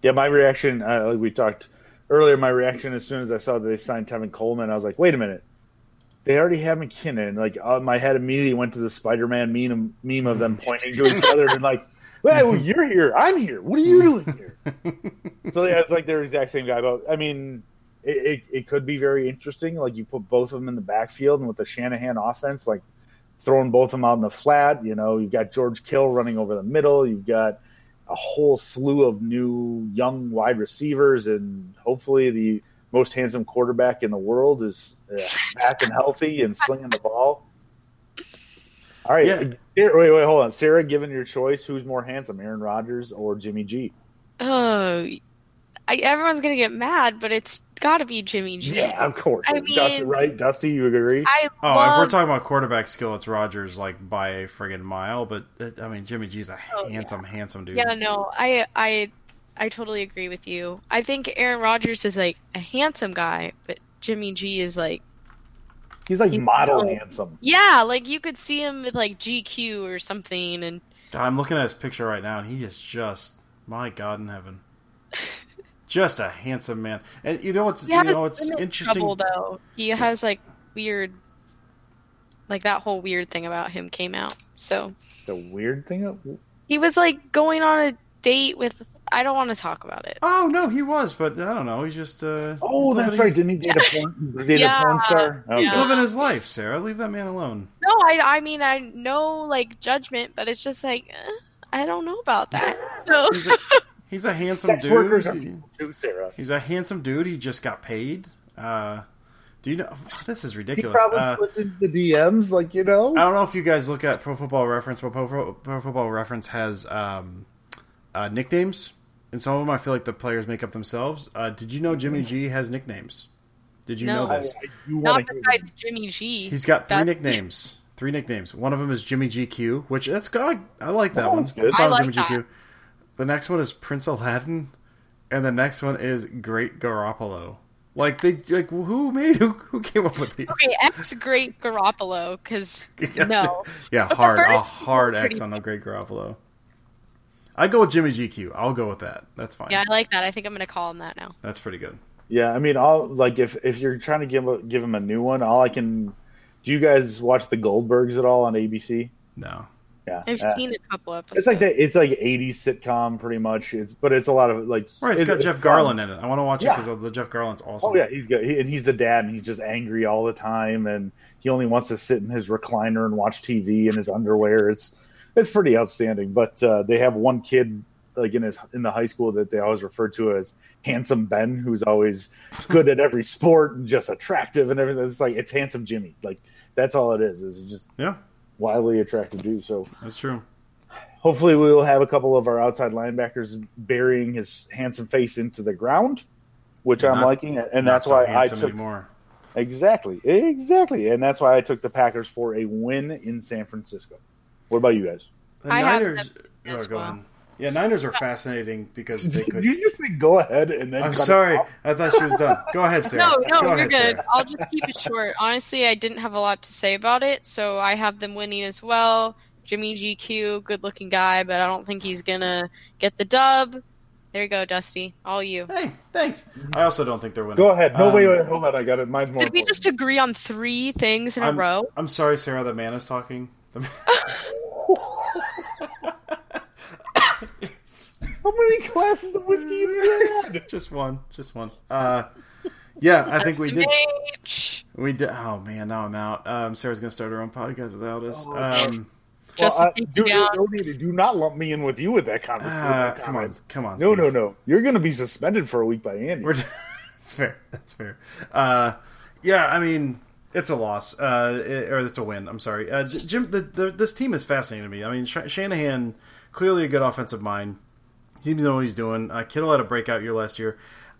Yeah, my reaction, uh, like we talked earlier, my reaction as soon as I saw that they signed Tevin Coleman, I was like, wait a minute. They already have McKinnon. Like, uh, my head immediately went to the Spider Man meme, meme of them [laughs] pointing to each other and, like, well, [laughs] you're here. I'm here. What are you doing here? [laughs] so, yeah, it's like they're the exact same guy. But, I mean, it, it, it could be very interesting. Like, you put both of them in the backfield and with the Shanahan offense, like, throwing both of them out in the flat. You know, you've got George Kittle running over the middle. You've got a whole slew of new young wide receivers, and hopefully the most handsome quarterback in the world is uh, back and healthy and slinging the ball. All right, Yeah. Sarah- wait, wait, hold on, Sarah. Given your choice, who's more handsome, Aaron Rodgers or Jimmy G? Oh, I, everyone's gonna get mad, but it's got to be Jimmy G. Yeah, of course. I Dusty, mean- right, Dusty? You agree? I Oh, if we're talking about quarterback skill, it's Rodgers like by a friggin' mile. But uh, I mean, Jimmy G's a Oh, handsome, handsome dude. yeah, no, I, I, I totally agree with you. I think Aaron Rodgers is like a handsome guy, but Jimmy G is like, He's like He's model so- handsome. yeah, like you could see him with like GQ or something, and I'm looking at his picture right now, and he is just my God in heaven. [laughs] just a handsome man. And you know what's you know what's been in interesting? trouble though. He has like weird, like that whole weird thing about him came out. So The weird thing. he was like going on a date with. I don't want to talk about it. Oh no, he was, but I don't know. He's just uh, Oh, that's right. his- Didn't he date a [laughs] porn, date Yeah. a porn star? He's Yeah. living his life, Sarah. Leave that man alone. No, I, I mean, I know like judgment, but it's just like eh, I don't know about that. So He's a, handsome Sex dude. workers are people too, Sarah. He's a handsome dude. He just got paid. Uh, do you know? This is ridiculous? He ridiculous. probably Uh, slipped into the DMs, like you know. I don't know if you guys look at Pro Football Reference, but Pro, Pro Football Reference has um, uh, nicknames, and some of them I feel like the players make up themselves. Uh, did you know Jimmy G has nicknames? Did you No. know this? I do not besides Jimmy G. He's got three That's- nicknames. Three nicknames. One of them is Jimmy GQ, which that's good. I like that Oh, one. that's good. call I like Jimmy that. GQ. The next one is Prince Aladdin, and the next one is Great Garoppolo. Like they like who made who who came up with these? Okay, X Great Garoppolo, because [laughs] Yes. no. Yeah, But hard, a hard X on the Great Garoppolo. I go with Jimmy GQ. I'll go with that. That's fine. Yeah, I like that. I think I'm gonna call him that now. That's pretty good. Yeah, I mean, I'll like if if you're trying to give a, give him a new one, all I can. Do you guys watch the Goldbergs at all on ABC? No, Yeah, I've Uh, seen a couple episodes. It's like that. It's like '80s sitcom, pretty much. It's but it's a lot of like. right. It's it- got Jeff fun. Garlin in it. I want to watch Yeah. it because the Jeff Garlin's awesome. Oh yeah, he's good, he, and he's the dad, and he's just angry all the time, and he only wants to sit in his recliner and watch TV in his underwear. It's it's pretty outstanding. But uh, they have one kid like in his in the high school that they always refer to as handsome Ben, who's always good at every sport and just attractive and everything. It's like it's handsome Jimmy. Like that's all it is. Is just Yeah, wildly attractive dude. So that's true. hopefully we will have a couple of our outside linebackers burying his handsome face into the ground, which I'm liking, and Not that's so why I took more. exactly, exactly, and that's why I took the Packers for a win in San Francisco. What about you guys? The I have Niners. them Oh, as go well. Ahead. Yeah, Niners are fascinating because they Did could. you just say go ahead and then? I'm sorry. I thought she was done. Go ahead, [laughs] Sarah. No, no, Go you're ahead, good. Sarah. I'll just keep it short. Honestly, I didn't have a lot to say about it, so I have them winning as well. Jimmy GQ, good looking guy, but I don't think he's gonna get the dub. There you go, Dusty. All you. Hey, thanks. I also don't think they're winning. Go ahead. No, Um, wait, wait, hold on. I got it. Mine's more. Did we just agree on three things in a I'm, row? I'm sorry, Sarah. The man is talking. [laughs] [laughs] The- How many glasses of whiskey have you had? [laughs] just one, just one. Uh, yeah, I think we did. We did. Oh man, now I'm out. Um, Sarah's gonna start her own podcast without us. Um, Just well, to I, do, no need to- do not lump me in with you with that conversation. ah, come on, come on. No, Steve. no, no. You're going to be suspended for a week by Andy. We're [laughs] that's fair. That's fair. Uh, yeah, I mean, it's a loss, uh, it- or it's a win. I'm sorry, uh, Jim. The, the, this team is fascinating to me. I mean, Sh- Shanahan clearly a good offensive mind. Seems to know what he's doing. Uh, Kittle had a breakout year last year.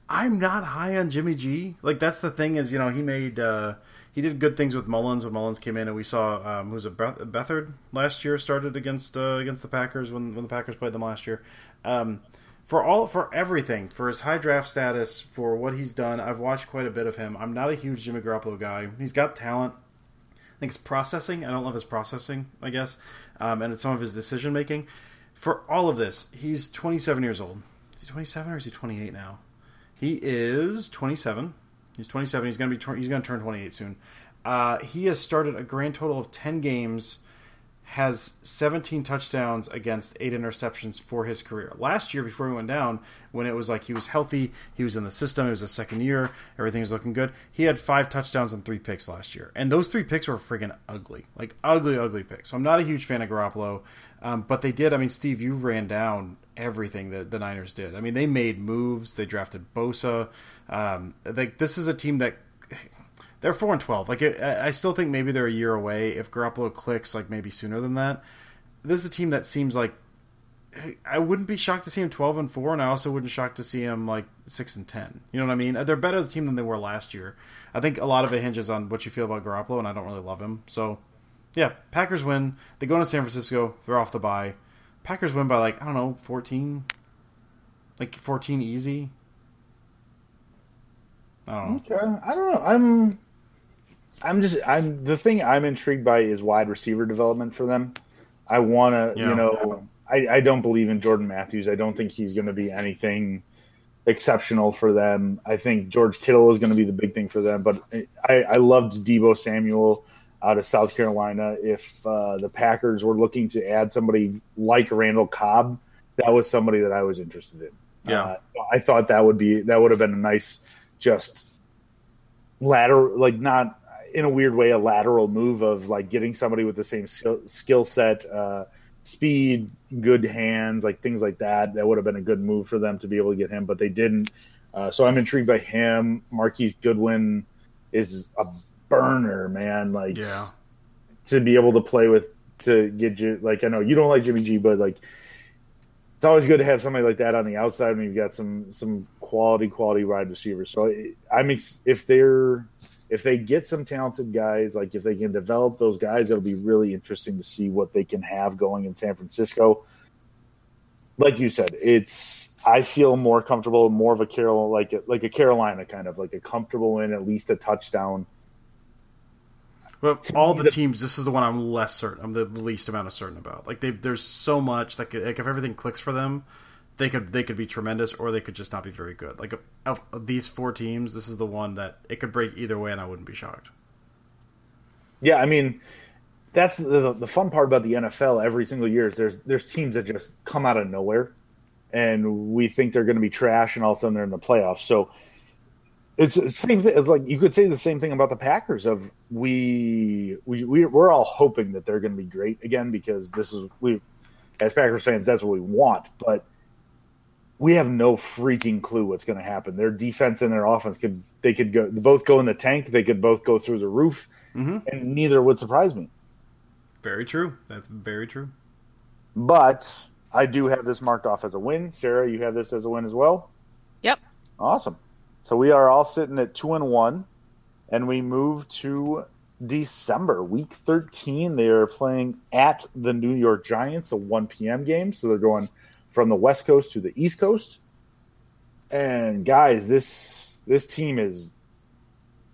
I'm not high on Jimmy G. Like that's the thing is, you know, he made uh, he did good things with Mullens when Mullens came in, and we saw um, who's a Beth- Beathard last year started against uh, against the Packers when when the Packers played them last year. Um, for all for everything, for his high draft status, for what he's done, I've watched quite a bit of him. I'm not a huge Jimmy Garoppolo guy. He's got talent. I think it's processing. I don't love his processing, I guess, um, and it's some of his decision making. For all of this, he's 27 years old. Is he 27 or is he 28 now? He is 27. He's 27. He's gonna be. tw- He's gonna turn 28 soon. Uh, he has started a grand total of 10 games has 17 touchdowns against eight interceptions for his career. Last year, before he went down, when it was like he was healthy, he was in the system, it was a second year, everything was looking good. He had five touchdowns and three picks last year, and those three picks were friggin' ugly, like ugly, ugly picks. So I'm not a huge fan of Garoppolo, um, but they did. I mean, Steve, you ran down everything that the Niners did. I mean, they made moves. They drafted Bosa. Um, like this is a team that they're four and twelve. Like I still think maybe they're a year away if Garoppolo clicks, like maybe sooner than that. This is a team that seems like I wouldn't be shocked to see him twelve and four, and I also wouldn't shocked to see him like six and ten. You know what I mean? They're better the team than they were last year. I think a lot of it hinges on what you feel about Garoppolo, and I don't really love him. So yeah, Packers win. They go into San Francisco. They're off the bye. Packers win by like I don't know fourteen, like fourteen easy. I don't know. Okay, I don't know. I'm, I'm just, I'm the thing I'm intrigued by is wide receiver development for them. I want to, Yeah. you know, I, I don't believe in Jordan Matthews. I don't think he's going to be anything exceptional for them. I think George Kittle is going to be the big thing for them. But I, I loved Deebo Samuel out of South Carolina. If uh, the Packers were looking to add somebody like Randall Cobb, that was somebody that I was interested in. Yeah. Uh, I thought that would be that would have been a nice, just lateral, like not. in a weird way a lateral move of like getting somebody with the same skill, skill set, uh, speed, good hands, like things like that. That would have been a good move for them to be able to get him, but they didn't. Uh, so I'm intrigued by him. Marquise Goodwin is a burner, man. Like, Yeah. to be able to play with to get you like I know you don't like Jimmy G, but like it's always good to have somebody like that on the outside when you've got some some quality quality wide receivers. So I mean, if they're if they get some talented guys, like if they can develop those guys, it'll be really interesting to see what they can have going in San Francisco. Like you said, it's I feel more comfortable, more of a Carol like a, like a Carolina kind of like a comfortable in at least a touchdown. But all the the- teams, this is the one I'm less certain. I'm the least amount of certain about. Like they, there's so much that could, like if everything clicks for them, they could they could be tremendous, or they could just not be very good. Like of, of these four teams, this is the one that it could break either way, and I wouldn't be shocked. Yeah, I mean, that's the the fun part about the NFL. Every single year is there's there's teams that just come out of nowhere, and we think they're going to be trash, and all of a sudden they're in the playoffs. So it's the same thing. It's like you could say the same thing about the Packers. Of we we we- we're all hoping that they're going to be great again because this is we as Packers fans that's what we want, but. We have no freaking clue what's going to happen. Their defense and their offense could they could go both go in the tank. They could both go through the roof mm-hmm. and neither would surprise me. Very true. That's very true. But I do have this marked off as a win. Sarah, you have this as a win as well. Yep. Awesome. So we are all sitting at two and one, and we move to December, week thirteen. They are playing at the New York Giants, a one p.m. game. So they're going from the West Coast to the East Coast. And guys, this this team is.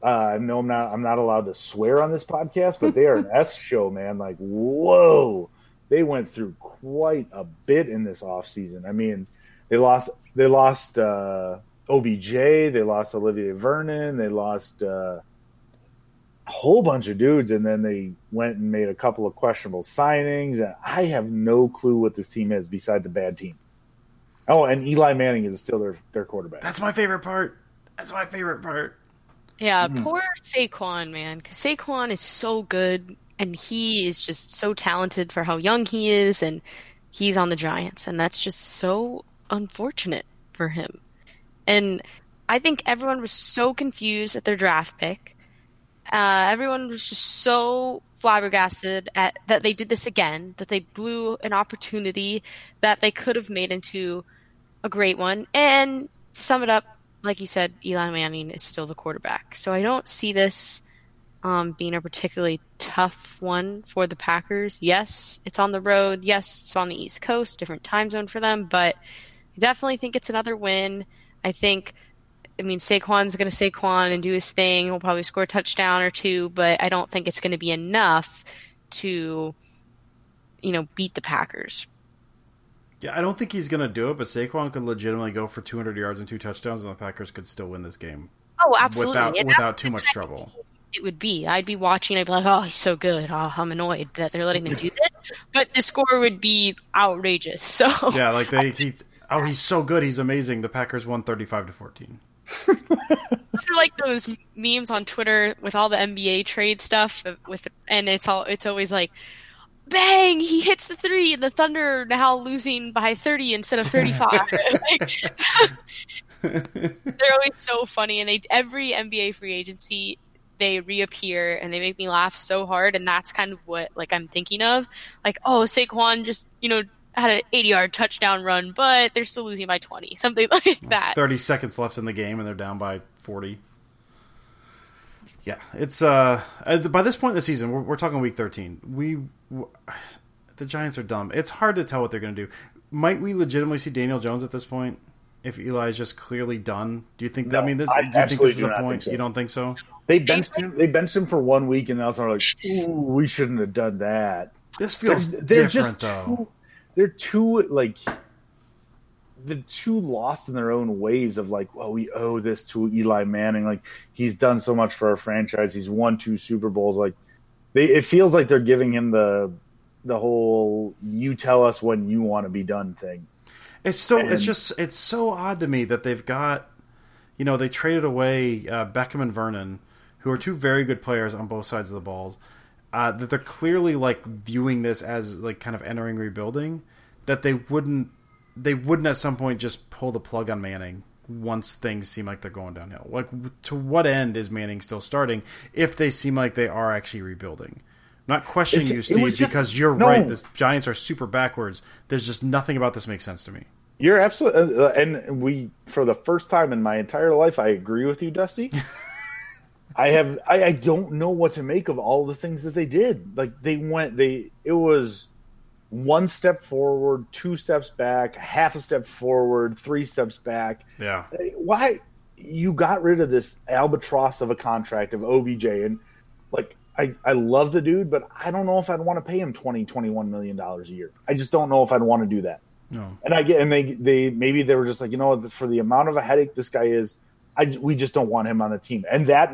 Uh, I know I'm not I'm not allowed to swear on this podcast, but they are an [laughs] S show, man. Like, whoa, they went through quite a bit in this offseason. I mean, they lost they lost uh, OBJ, they lost Olivier Vernon, they lost uh, a whole bunch of dudes, and then they went and made a couple of questionable signings. And I have no clue what this team is besides a bad team. Oh, and Eli Manning is still their their quarterback. That's my favorite part. That's my favorite part. Yeah, Mm-hmm. poor Saquon, man, because Saquon is so good, and he is just so talented for how young he is, and he's on the Giants, and that's just so unfortunate for him. And I think everyone was so confused at their draft pick. Uh, everyone was just so flabbergasted at that they did this again, that they blew an opportunity that they could have made into a great one. And to sum it up, like you said, Eli Manning is still the quarterback. So I don't see this um, being a particularly tough one for the Packers. Yes, it's on the road. Yes, it's on the East Coast, different time zone for them, but I definitely think it's another win. I think, I mean, Saquon's going to Saquon and do his thing. He'll probably score a touchdown or two, but I don't think it's going to be enough to, you know, beat the Packers. Yeah, I don't think he's going to do it, but Saquon could legitimately go for 200 yards and two touchdowns, and the Packers could still win this game Oh, absolutely. without And without too much trouble. it would be. I'd be watching. I'd be like, "Oh, he's so good. Oh, I'm annoyed that they're letting him do [laughs] this." But the score would be outrageous. So Yeah, like they he's oh he's so good, he's amazing. The Packers won 35 to 14. those are like those memes on Twitter with all the NBA trade stuff with, and it's all it's always like, "Bang! He hits the three, and the Thunder now losing by 30 instead of 35." [laughs] like, [laughs] they're always so funny, and they every NBA free agency they reappear and they make me laugh so hard, and that's kind of what like I'm thinking of. Like, oh, Saquon just you know had an 80 yard touchdown run, but they're still losing by 20, something [laughs] like that. 30 seconds left in the game and they're down by 40. Yeah, it's uh by this point in the season, we're, we're talking week 13. We w- the Giants are dumb. It's hard to tell what they're going to do. Might we legitimately see Daniel Jones at this point? If Eli is just clearly done, do you think? that I mean, this, I do you think this is a point? so. You don't think so? They benched him. They benched him for one week, and now are like, "Ooh, we shouldn't have done that." This feels They're, they're different, just though. too. They're too like. They're too lost in their own ways of like, well, we owe this to Eli Manning. Like he's done so much for our franchise. He's won two Super Bowls. Like they, it feels like they're giving him the the whole "you tell us when you want to be done" thing. It's so it's just it's so odd to me that they've got you know they traded away uh, Beckham and Vernon who are two very good players on both sides of the balls, uh, that they're clearly like viewing this as like kind of entering rebuilding, that they wouldn't they wouldn't at some point just pull the plug on Manning once things seem like they're going downhill. Like to what end is Manning still starting if they seem like they are actually rebuilding? I'm not questioning you, Steve, just- because you're no. right. The Giants are super backwards. There's just nothing about this makes sense to me. You're absolutely, uh, and we for the first time in my entire life, I agree with you, Dusty. [laughs] I have, I, I don't know what to make of all the things that they did. Like they went, they it was one step forward, two steps back, half a step forward, three steps back. Yeah. Why you got rid of this albatross of a contract of OBJ and like I, I love the dude, but I don't know if I'd want to pay him 20, 21 million dollars a year. I just don't know if I'd want to do that. No. And I get, and they, they maybe they were just like, you know, for the amount of a headache this guy is, I we just don't want him on the team, and that,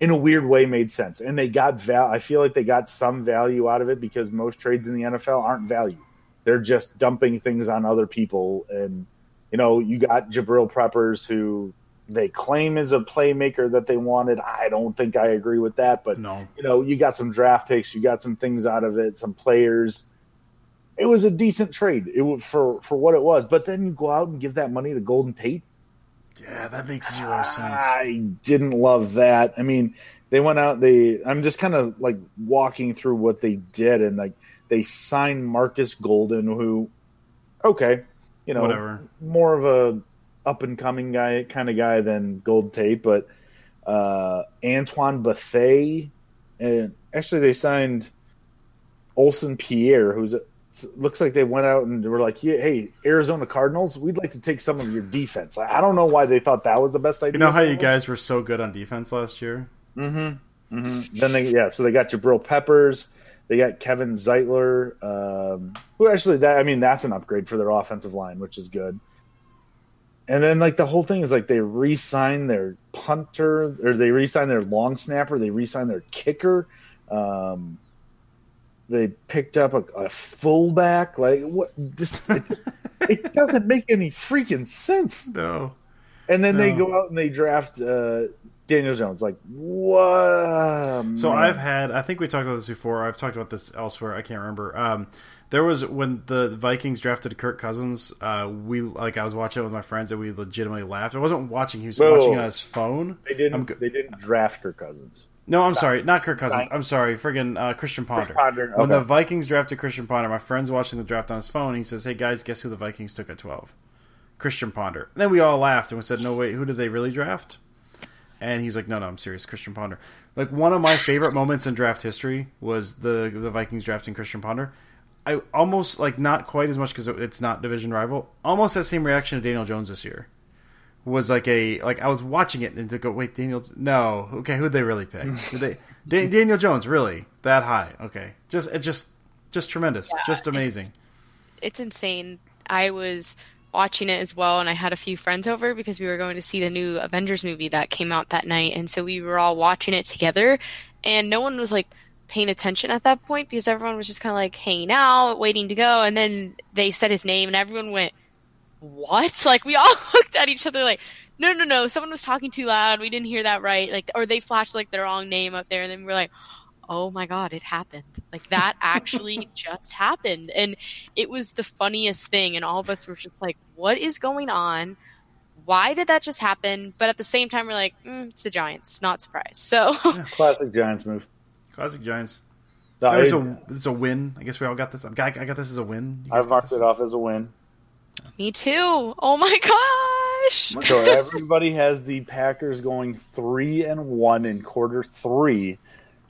in a weird way, made sense. And they got val. I feel like they got some value out of it because most trades in the NFL aren't value; they're just dumping things on other people. And you know, you got Jabril Peppers who they claim is a playmaker that they wanted. I don't think I agree with that, but No. you know, you got some draft picks, you got some things out of it, some players. It was a decent trade. It was for for what it was. But then you go out and give that money to Golden Tate. Yeah, that makes zero sense. I didn't love that. I mean, they went out. They I'm just kind of like walking through what they did, and like they signed Marcus Golden, who, okay, you know, Whatever. more of a up and coming guy kind of guy than Golden Tate, but uh, Antoine Bethea, and actually they signed Olsen Pierre, who's a, looks like they went out and were like, yeah, "Hey, Arizona Cardinals, we'd like to take some of your defense." I don't know why they thought that was the best idea. You know how you guys were so good on defense last year? Mm-hmm. Mm-hmm. Then they yeah, so they got Jabril Peppers, they got Kevin Zeitler, um, who actually that I mean that's an upgrade for their offensive line, which is good. And then like the whole thing is like they re-signed their punter or they re-signed their long snapper, they re-signed their kicker. Um, they picked up a, a fullback. Like what? This it, [laughs] it doesn't make any freaking sense. No. And then they go out and they draft uh, Daniel Jones. Like what? So man. I've had, I think we talked about this before. I've talked about this elsewhere. I can't remember. Um, there was when the Vikings drafted Kirk Cousins. Uh, we like I was watching it with my friends and we legitimately laughed. I wasn't watching; he was Whoa. watching it on his phone. they didn't. Go- they didn't draft Kirk Cousins. No, I'm sorry, not Kirk Cousins. Right. I'm sorry, friggin' uh, Christian Ponder. Ponder, When the. Vikings drafted Christian Ponder, my friend's watching the draft on his phone. He says, "Hey guys, guess who the Vikings took at 12? Christian Ponder." And then we all laughed and we said, "No, wait, who did they really draft?" And he's like, "No, no, I'm serious, Christian Ponder." Like one of my favorite moments in draft history was the the Vikings drafting Christian Ponder. I almost like not quite as much because it's not division rival. Almost that same reaction to Daniel Jones this year was like a like I was watching it and to go wait Daniel no okay who'd they really pick? [laughs] Did they Dan, Daniel Jones really? That high okay. Just it just just tremendous just amazing. It's insane. I was watching it as well, and I had a few friends over because we were going to see the new Avengers movie that came out that night, and so we were all watching it together, and no one was like paying attention at that point because everyone was just kind of like hanging out, waiting to go, and then they said his name, and everyone went, "What?" [laughs] Like we all [laughs] looked at each other like. No, no, no! Someone was talking too loud. We didn't hear that right. Like, or they flashed like the wrong name up there, and then we we're like, oh my god it happened like that [laughs] actually just happened and it was the funniest thing and all of us were just like what is going on why did that just happen but at the same time we're like mm, it's the giants not surprised so Classic Giants move. classic Giants No, That was I, a, a win I guess we all got this I got, I got this as a win You guys I've got marked this? it off as a win. Me too oh my gosh [laughs] So everybody has the Packers going three and one in quarter three.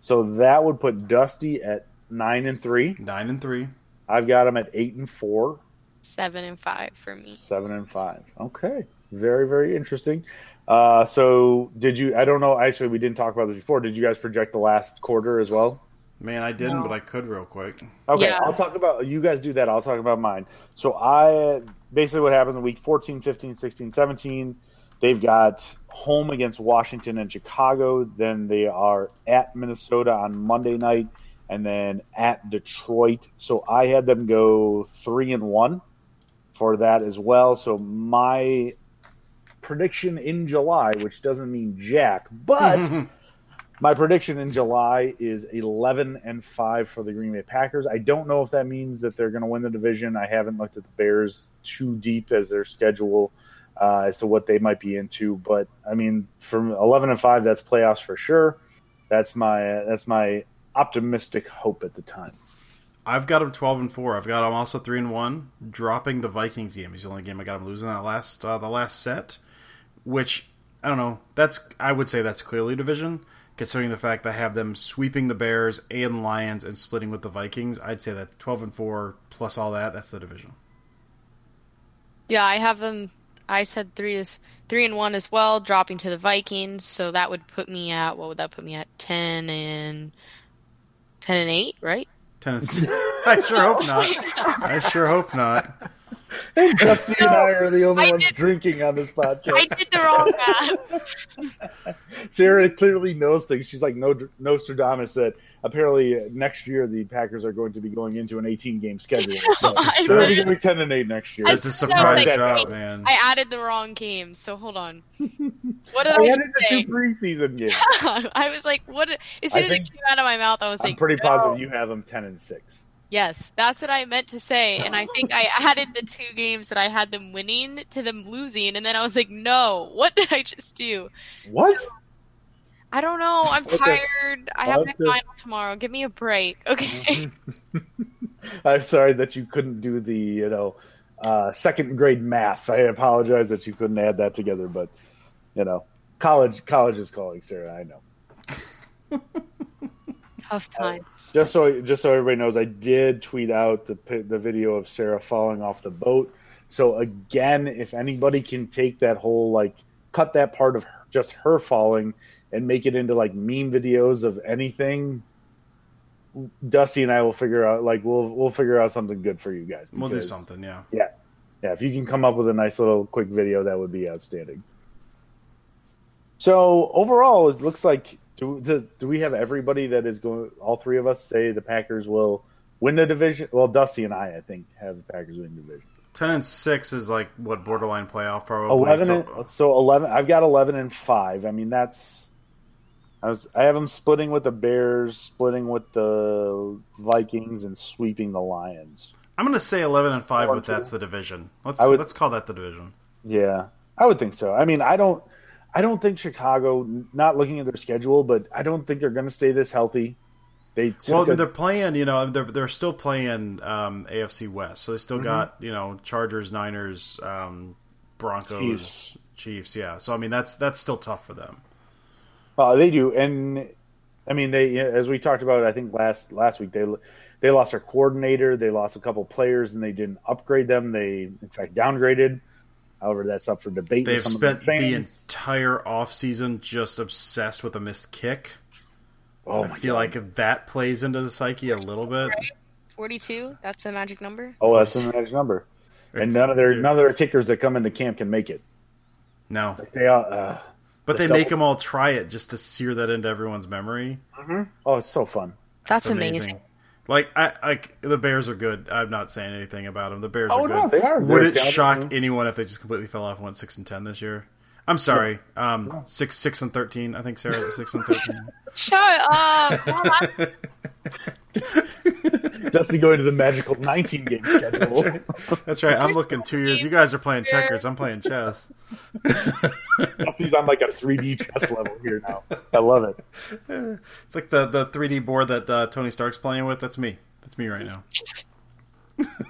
So that would put Dusty at nine and three. nine and three I've got him at eight and four, seven and five for me seven and five. Okay, very very interesting. Uh, so did you? I don't know. Actually, we didn't talk about this before. Did you guys project the last quarter as well? man I didn't No. but I could real quick Okay, Yeah. I'll talk about you guys do that. I'll talk about mine. So I basically what happens in week 14, 15, 16, 17, they've got home against Washington and Chicago, then they are at Minnesota on Monday night and then at Detroit. So I had them go 3 and 1 for that as well. So my prediction in July, which doesn't mean jack, but [laughs] My prediction in July is 11 and 5 for the Green Bay Packers. I don't know if that means that they're going to win the division. I haven't looked at the Bears too deep as their schedule uh, as to what they might be into, but I mean, from 11 and 5, that's playoffs for sure. That's my that's my optimistic hope at the time. I've got them twelve and four. I've got them also three and one. Dropping the Vikings game is the only game I got them losing that last uh, the last set, which I don't know. That's I would say that's clearly division considering the fact that I have them sweeping the Bears and Lions and splitting with the Vikings. I'd say that twelve and four plus all that that's the division. Yeah, I have them. I said three is three and one as well, dropping to the Vikings. So that would put me at what would that put me at? Ten and ten and eight, right? Ten and [laughs] I sure hope not. [laughs] I sure hope not. [laughs] Dusty and I are the only I ones did- drinking on this [laughs] podcast. I did the wrong [laughs] math. Sarah clearly knows things. She's like no Nostradamus that apparently next year the Packers are going to be going into an 18 game schedule. So I they're going to be 10 and 8 next year. I It's a surprise know, like, drop, wait, man. I added the wrong game, so hold on. What did I I, added the say? two preseason games. I was like, what? As soon I as think- it came out of my mouth, I was I'm like, pretty no. positive you have them 10 and 6. Yes, that's what I meant to say, and I think I [laughs] added the two games that I had them winning to them losing, and then I was like, no, what did I just do? What? I don't know. I'm Okay. tired. I have Okay. my final tomorrow. Give me a break, okay? [laughs] I'm sorry that you couldn't do the, you know, uh, second grade math. I apologize that you couldn't add that together, but you know, college college is calling, Sarah. I know. [laughs] Tough uh, times. Just so just so everybody knows, I did tweet out the the video of Sarah falling off the boat. So again, if anybody can take that whole like cut that part of her, just her falling and make it into like meme videos of anything, Dusty and I will figure out like we'll we'll figure out something good for you guys. We'll do something, yeah. Yeah, yeah. If you can come up with a nice little quick video, that would be outstanding. So overall, it looks like do do, do we have everybody that is going? All three of us say the Packers will win the division. Well, Dusty and I, I think, have the Packers win the division. Ten and six is like what borderline playoff probably. Eleven. so- and, so eleven. I've got eleven and five. I mean, that's. I was. I have them splitting with the Bears, splitting with the Vikings, and sweeping the Lions. I'm going to say eleven and five, but that's the division. Let's would- let's call that the division. Yeah, I would think so. I mean, I don't, I don't think Chicago. Not looking at their schedule, but I don't think they're going to stay this healthy. They well, a, they're playing. You know, they're they're still playing um, AFC West, so they Mm-hmm. still got you know Chargers, Niners, um, Broncos, Chiefs. Chiefs. Yeah, so I mean that's that's still tough for them. uh, they do, and I mean they as we talked about. I think last last week they they lost their coordinator, they lost a couple players, and they didn't upgrade them. They in fact downgraded. However, that's up for debate. They've spent the fans. entire offseason just obsessed with a missed kick. oh I feel God. like that plays into the psyche a little bit. 42, that's the magic number. oh, that's the magic number. And none of their Dude. none of their kickers that come into camp can make it. No, They are. Uh, but The they make them all try it just to sear that into everyone's memory. oh, it's so fun. That's It's amazing. Like I like the Bears are good. I'm not saying anything about them. The Bears Oh, are good. no, they are. Would They're it talented. shock anyone if they just completely fell off and went six and ten this year? I'm sorry. Um, six six and thirteen. I think Sarah six and thirteen. [laughs] Shut up! Well, [laughs] Dusty going to the magical 19 game schedule. That's right. That's right. I'm looking two years. You guys are playing checkers. I'm playing chess. [laughs] Dusty's on like a 3D chess level here now. I love it. It's like the the 3D board that uh, Tony Stark's playing with. That's me. That's me right now.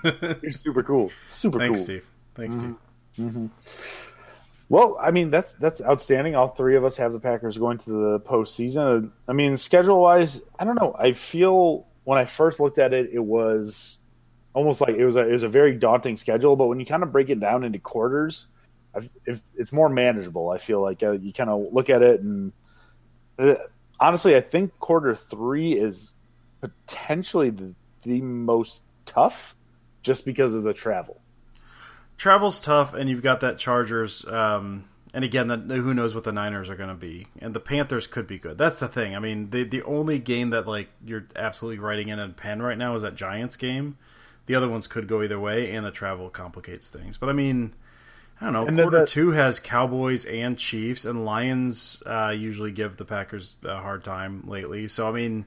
[laughs] You're super cool. Super cool. Thanks, cool. Steve. Thanks, Steve. Well, I mean that's that's outstanding. All three of us have the Packers going to the postseason. I mean, schedule wise, I don't know. I feel when I first looked at it, it was almost like it was a it was a very daunting schedule. But when you kind of break it down into quarters, if it's more manageable. I feel like uh, you kind of look at it and uh, honestly, I think quarter three is potentially the, the most tough, just because of the travel. Travel's tough, and you've got that Chargers. Um, and again, the, who knows what the Niners are going to be, and the Panthers could be good. That's the thing. I mean, the the only game that like you're absolutely writing in a pen right now is that Giants game. The other ones could go either way, and the travel complicates things. But I mean, I don't know. And quarter the- two has Cowboys and Chiefs, and Lions uh, usually give the Packers a hard time lately. So I mean,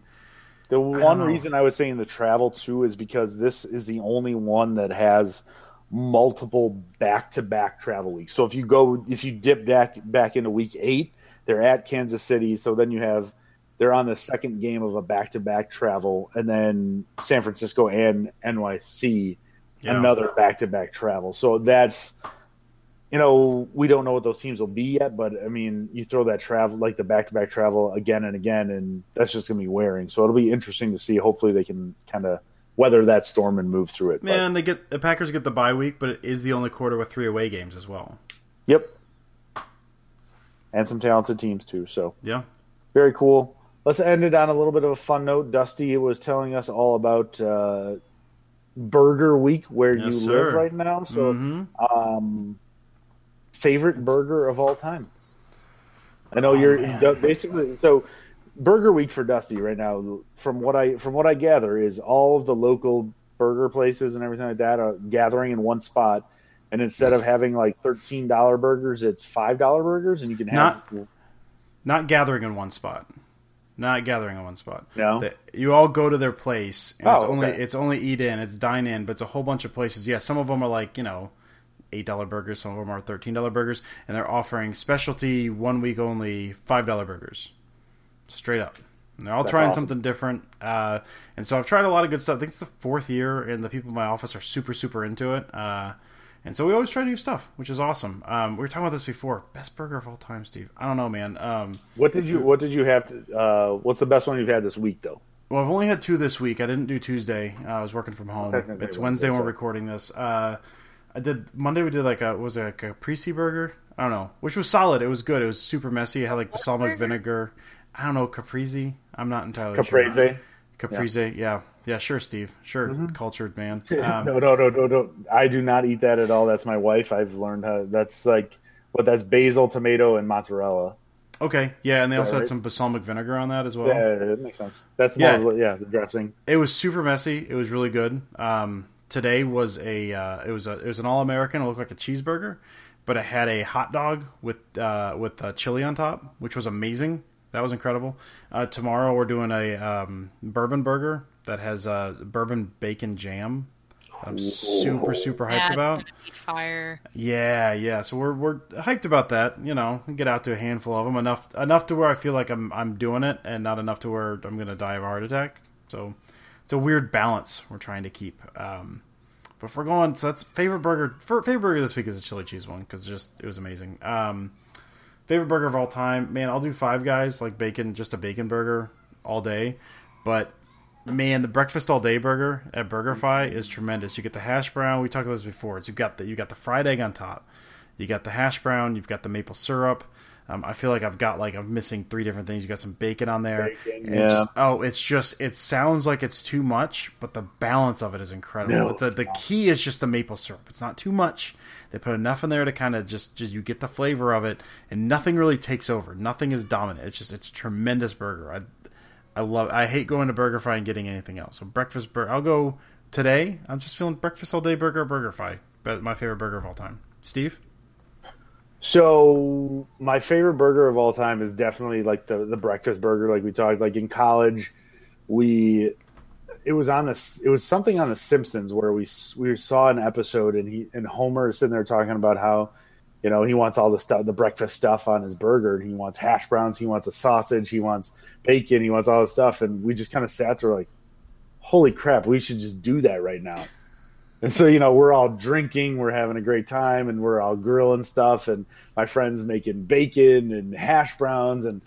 The one know. reason I was saying the travel too is because this is the only one that has multiple back-to-back travel weeks. So if you go, if you dip back back into week eight, they're at Kansas City. So then you have they're on the second game of a back-to-back travel, and then San Francisco and NYC Yeah. another back-to-back travel. So that's you know we don't know what those teams will be yet, but I mean you throw that travel like the back-to-back travel again and again, and that's just going to be wearing. So it'll be interesting to see. Hopefully they can kind of weather that storm and move through it. But- man, they get the Packers get the bye week, but it is the only quarter with three away games as well. Yep. And some talented teams too. So Yeah, very cool. Let's end it on a little bit of a fun note. Dusty was telling us all about uh, Burger Week where Yes, you sir. live right now. So, Mhm. um, favorite burger of all time. I know oh, you're du- basically so. Burger Week for Dusty right now, from what I from what I gather, is all of the local burger places and everything like that are gathering in one spot. And instead of having like thirteen dollar burgers, it's five dollar burgers, and you can have not not gathering in one spot. Not gathering in one spot. No? They- you all go to their place, and oh, it's Oh, only okay. it's only eat in, it's dine in, but it's a whole bunch of places. Yeah, some of them are like you know, eight dollar burgers. Some of them are thirteen dollar burgers, and they're offering specialty one week only five dollar burgers, straight up. And they're all That's trying awesome. something different. Uh, and so I've tried a lot of good stuff. I think it's the fourth year, and the people in my office are super super into it. Uh, and so we always try new stuff, which is awesome. Um, we were talking about this before. Best burger of all time, Steve. I don't know, man. Um, What did you What did you have? To, uh, what's the best one you've had this week, though? Well, I've only had two this week. I didn't do Tuesday. Uh, I was working from home. It's Wednesday, Wednesday when we're recording this. Uh, I did Monday. We did like a was it like a caprese burger? I don't know, which was solid. It was good. It was super messy. It had like balsamic vinegar. I don't know caprese. I'm not entirely Caprese. sure. Caprese. Caprese. Yeah. yeah, Sure, Steve. Sure, cultured man. [laughs] Um, no, no, no, no, no. I do not eat that at all. That's my wife. I've learned how. That's like what that's basil, tomato, and mozzarella. okay. Yeah, and they also right. had some balsamic vinegar on that as well. Yeah, that makes sense. That's Yeah. more. Yeah, the dressing. It was super messy. It was really good. Um, today was a uh, it was a it was an all American. It looked like a cheeseburger, but it had a hot dog with uh, with uh, chili on top, which was amazing. That was incredible. Uh, tomorrow we're doing a um, bourbon burger that has uh, bourbon bacon jam. I'm super super hyped Yeah, about. it's gonna be fire. Yeah, yeah. So we're we're hyped about that. You know, get out to a handful of them enough enough to where I feel like I'm I'm doing it, and not enough to where I'm gonna die of a heart attack. So it's a weird balance we're trying to keep. Um, but if we're going, so that's favorite burger. Favorite burger this week is a chili cheese one because just it was amazing. Um, favorite burger of all time, man. I'll do Five Guys like bacon, just a bacon burger all day. But man, the breakfast all day burger at BurgerFi is tremendous. You get the hash brown. We talked about this before. It's, you've got the you got the fried egg on top. You got the hash brown. You've got the maple syrup. Um, I feel like I've got like I'm missing three different things. You got some bacon on there. Bacon, yeah. It's just, oh, it's just it sounds like it's too much, but the balance of it is incredible. No, the the key is just the maple syrup. It's not too much. They put enough in there to kind of just, just you get the flavor of it, and nothing really takes over. Nothing is dominant. It's just it's a tremendous burger. I I love. I hate going to BurgerFi and getting anything else. So breakfast burger. I'll go today. I'm just feeling breakfast all day burger. BurgerFi. But my favorite burger of all time. Steve. So my favorite burger of all time is definitely like the the breakfast burger. Like we talked, like in college, we it was on this it was something on the Simpsons where we we saw an episode and he and Homer is sitting there talking about how you know he wants all the stuff the breakfast stuff on his burger and he wants hash browns, he wants a sausage, he wants bacon, he wants all this stuff, and we just kind of sat there like, holy crap, we should just do that right now. And so, you know, we're all drinking, we're having a great time, and we're all grilling stuff. And my friends making bacon and hash browns, and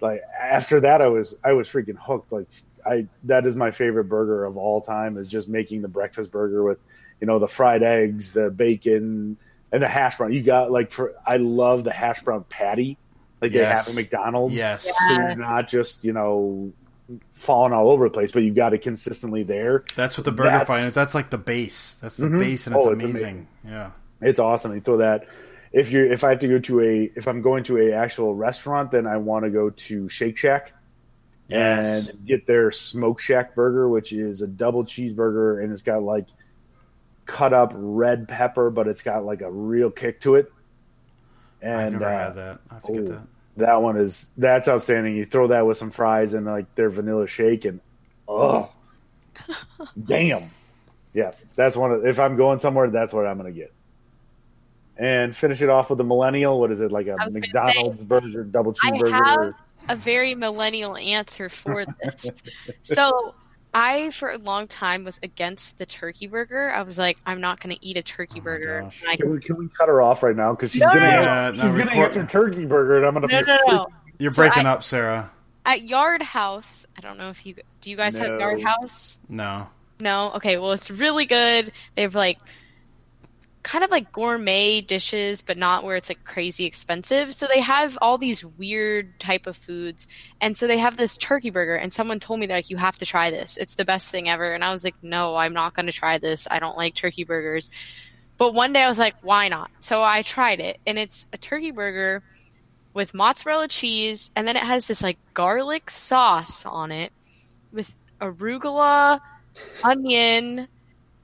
like after that, I was I was freaking hooked. Like I that is my favorite burger of all time is just making the breakfast burger with, you know, the fried eggs, the bacon, and the hash brown. You got like for I love the hash brown patty, like they have at McDonald's. Yes. so you're not just you know falling all over the place, but you've got it consistently there. That's what the burger That's- is. That's like the base. That's the Mhm. base, and it's, Oh, it's amazing. amazing. Yeah. It's awesome. You throw that. If you're, if I have to go to a, if I'm going to a actual restaurant, then I want to go to Shake Shack Yes. and get their Smoke Shack burger, which is a double cheeseburger and it's got like cut up red pepper, but it's got like a real kick to it. I've And never uh, had that. I have to get oh, that. That one is that's outstanding. You throw that with some fries and like their vanilla shake, and oh, [laughs] damn, yeah, that's one. Of, if I'm going somewhere, that's what I'm gonna get. And finish it off with a millennial. What is it like a McDonald's burger, double I cheeseburger? have a very millennial answer for this. [laughs] so I, for a long time, was against the turkey burger. I was like, I'm not going to eat a turkey Oh burger. I- Can we, can we cut her off right now? Because she's No, gonna no, answer, no. No, gonna record- answer turkey burger, and I'm gonna no, be no, no. You're So breaking I- up, Sarah. At Yard House, I don't know if you do. You guys No. have Yard House? No. No. Okay. Well, it's really good. They have like kind of like gourmet dishes, but not where it's like crazy expensive. So they have all these weird type of foods, and so they have this turkey burger. And someone told me that like you have to try this. It's the best thing ever. And I was like, no, I'm not going to try this. I don't like turkey burgers. But one day I was like, why not? So I tried it, and it's a turkey burger with mozzarella cheese, and then it has this like garlic sauce on it with arugula, onion,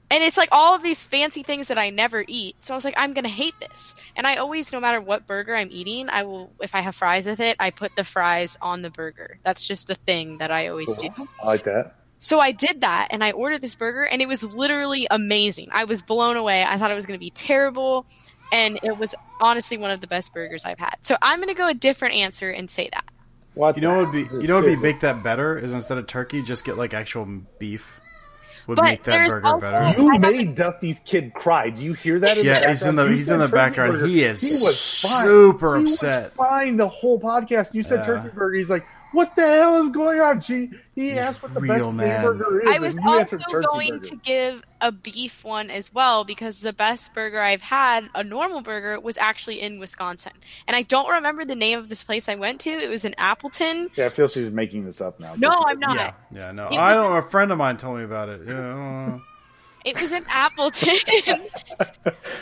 and it's like all of these fancy things that I never eat. So I was like, I'm gonna hate this. And I always, no matter what burger I'm eating, I will, if I have fries with it, I put the fries on the burger. That's just the thing that I always do. I like that. So I did that and I ordered this burger and it was literally amazing. I was blown away. I thought it was going to be terrible and it was honestly one of the best burgers I've had. So I'm going to go a different answer and say that. What You know what would be you know what would be make that better is instead of turkey, just get like actual beef. Would But make that there's burger also- better. You made Dusty's kid cry. Do you hear that? In Yeah, the he's in the? You he's in the background. burger. He is He was fine. super He was upset. fine the whole podcast. You said Yeah. turkey burger. He's like, "What the hell is going on?" She he He's asked what the real best mad. hamburger is. I was also going burger. to give a beef one as well because the best burger I've had, a normal burger, was actually in Wisconsin. And I don't remember the name of this place I went to. It was in Appleton. Yeah, I feel she's making this up now. No, I'm not. Yeah, yeah, no. It I was don't. A friend of mine told me about it. Yeah. It was in Appleton. [laughs]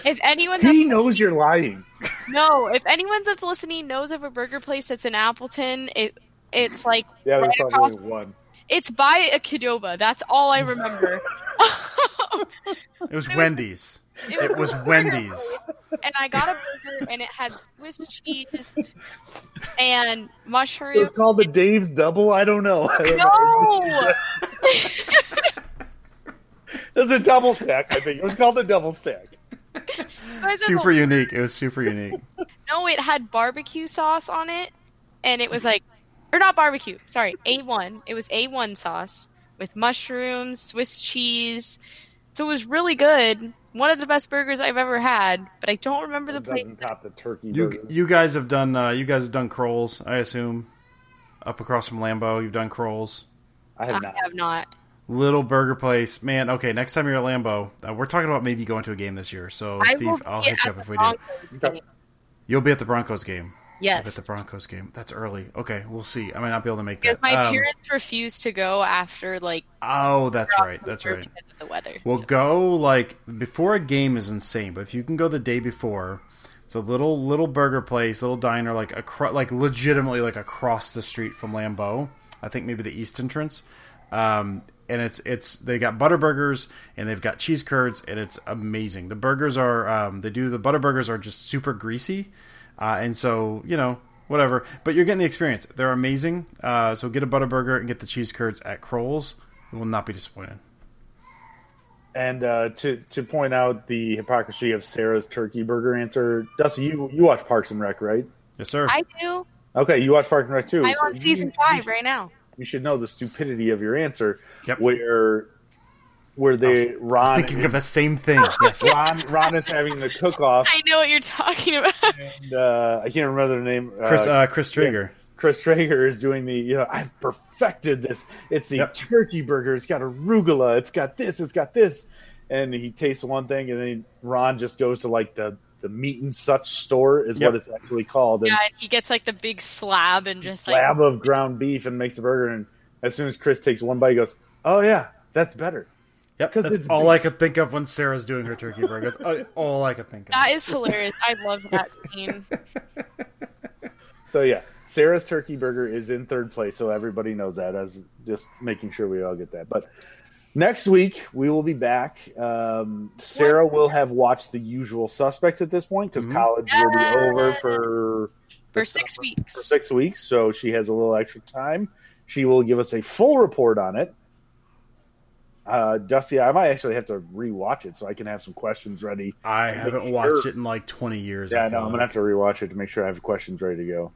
if anyone He knows you're lying. no, if anyone that's listening knows of a burger place that's in Appleton, it it's like Yeah, right there's across. probably one. It's by a Qdoba. That's all I remember. [laughs] It was Wendy's. It It was a burger Wendy's. and I got a burger, and it had Swiss cheese and mushrooms. It was called the Dave's Double. I don't know. [laughs] I don't know. No, [laughs] It was a double stack. I think it was called the double stack. Super unique. It was super unique. No, it had barbecue sauce on it, and it was like, or not barbecue. Sorry, A one. It was A one sauce with mushrooms, Swiss cheese. So it was really good. One of the best burgers I've ever had, but I don't remember the It place. doesn't top the turkey You burger. you guys have done uh, you guys have done Kroll's, I assume. Up across from Lambeau, you've done Kroll's. I have I not. have not. Little burger place, man. Okay, next time you're at Lambeau, uh, we're talking about maybe going to a game this year. So, I Steve, I'll hit you up if the we do. Game. You'll be at the Broncos game. Yes. At the Broncos game. That's early. Okay, we'll see. I might not be able to make Because that. my Um, parents refused to go after like oh, that's right. That's right. because the weather. Well, So- go like before a game is insane, but if you can go the day before, it's a little little burger place, little diner, like acro- like legitimately like across the street from Lambeau. I think maybe the east entrance. Um, and it's it's they got butter burgers and they've got cheese curds and it's amazing. The burgers are um, they do the butter burgers are just super greasy, uh, and so you know whatever. But you're getting the experience. They're amazing. Uh, so get a butter burger and get the cheese curds at Kroll's. You will not be disappointed. And uh, to to point out the hypocrisy of Sarah's turkey burger answer, Dusty, you you watch Parks and Rec, right? Yes, sir. I do. Okay, you watch Parks and Rec too. I'm so on season you, five right now. You should know the stupidity of your answer, Yep. where where they I was Ron thinking of the same thing. [laughs] Yes. Ron Ron is having the cook off, I know what you're talking about. and uh, I can't remember the name. Uh, Chris uh, Chris Traeger. Chris Traeger is doing the, you know, I've perfected this. It's the Yep. turkey burger. It's got arugula. It's got this. It's got this. And he tastes one thing, and then Ron just goes to like the the meat and such store is Yep. what it's actually called, and Yeah, he gets like the big slab and just like slab of ground beef and makes the burger. And as soon as Chris takes one bite, he goes, "Oh yeah, that's better." Yep, 'Cause that's it's all beef. I could think of when Sarah's doing her turkey burger. That's all- [laughs] all I could think of. that is hilarious. I love that scene. [laughs] So yeah, Sarah's turkey burger is in third place, so everybody knows that. As just making sure we all get that. But Next week we will be back. Um, Sarah will have watched The Usual Suspects at this point because college will be over for For six summer- weeks. For six weeks, so she has a little extra time. She will give us a full report on it. Uh, Dusty, I might actually have to rewatch it so I can have some questions ready. I haven't sure- watched it in like 20 years. Yeah, I no, I'm gonna have to rewatch it to make sure I have questions ready to go.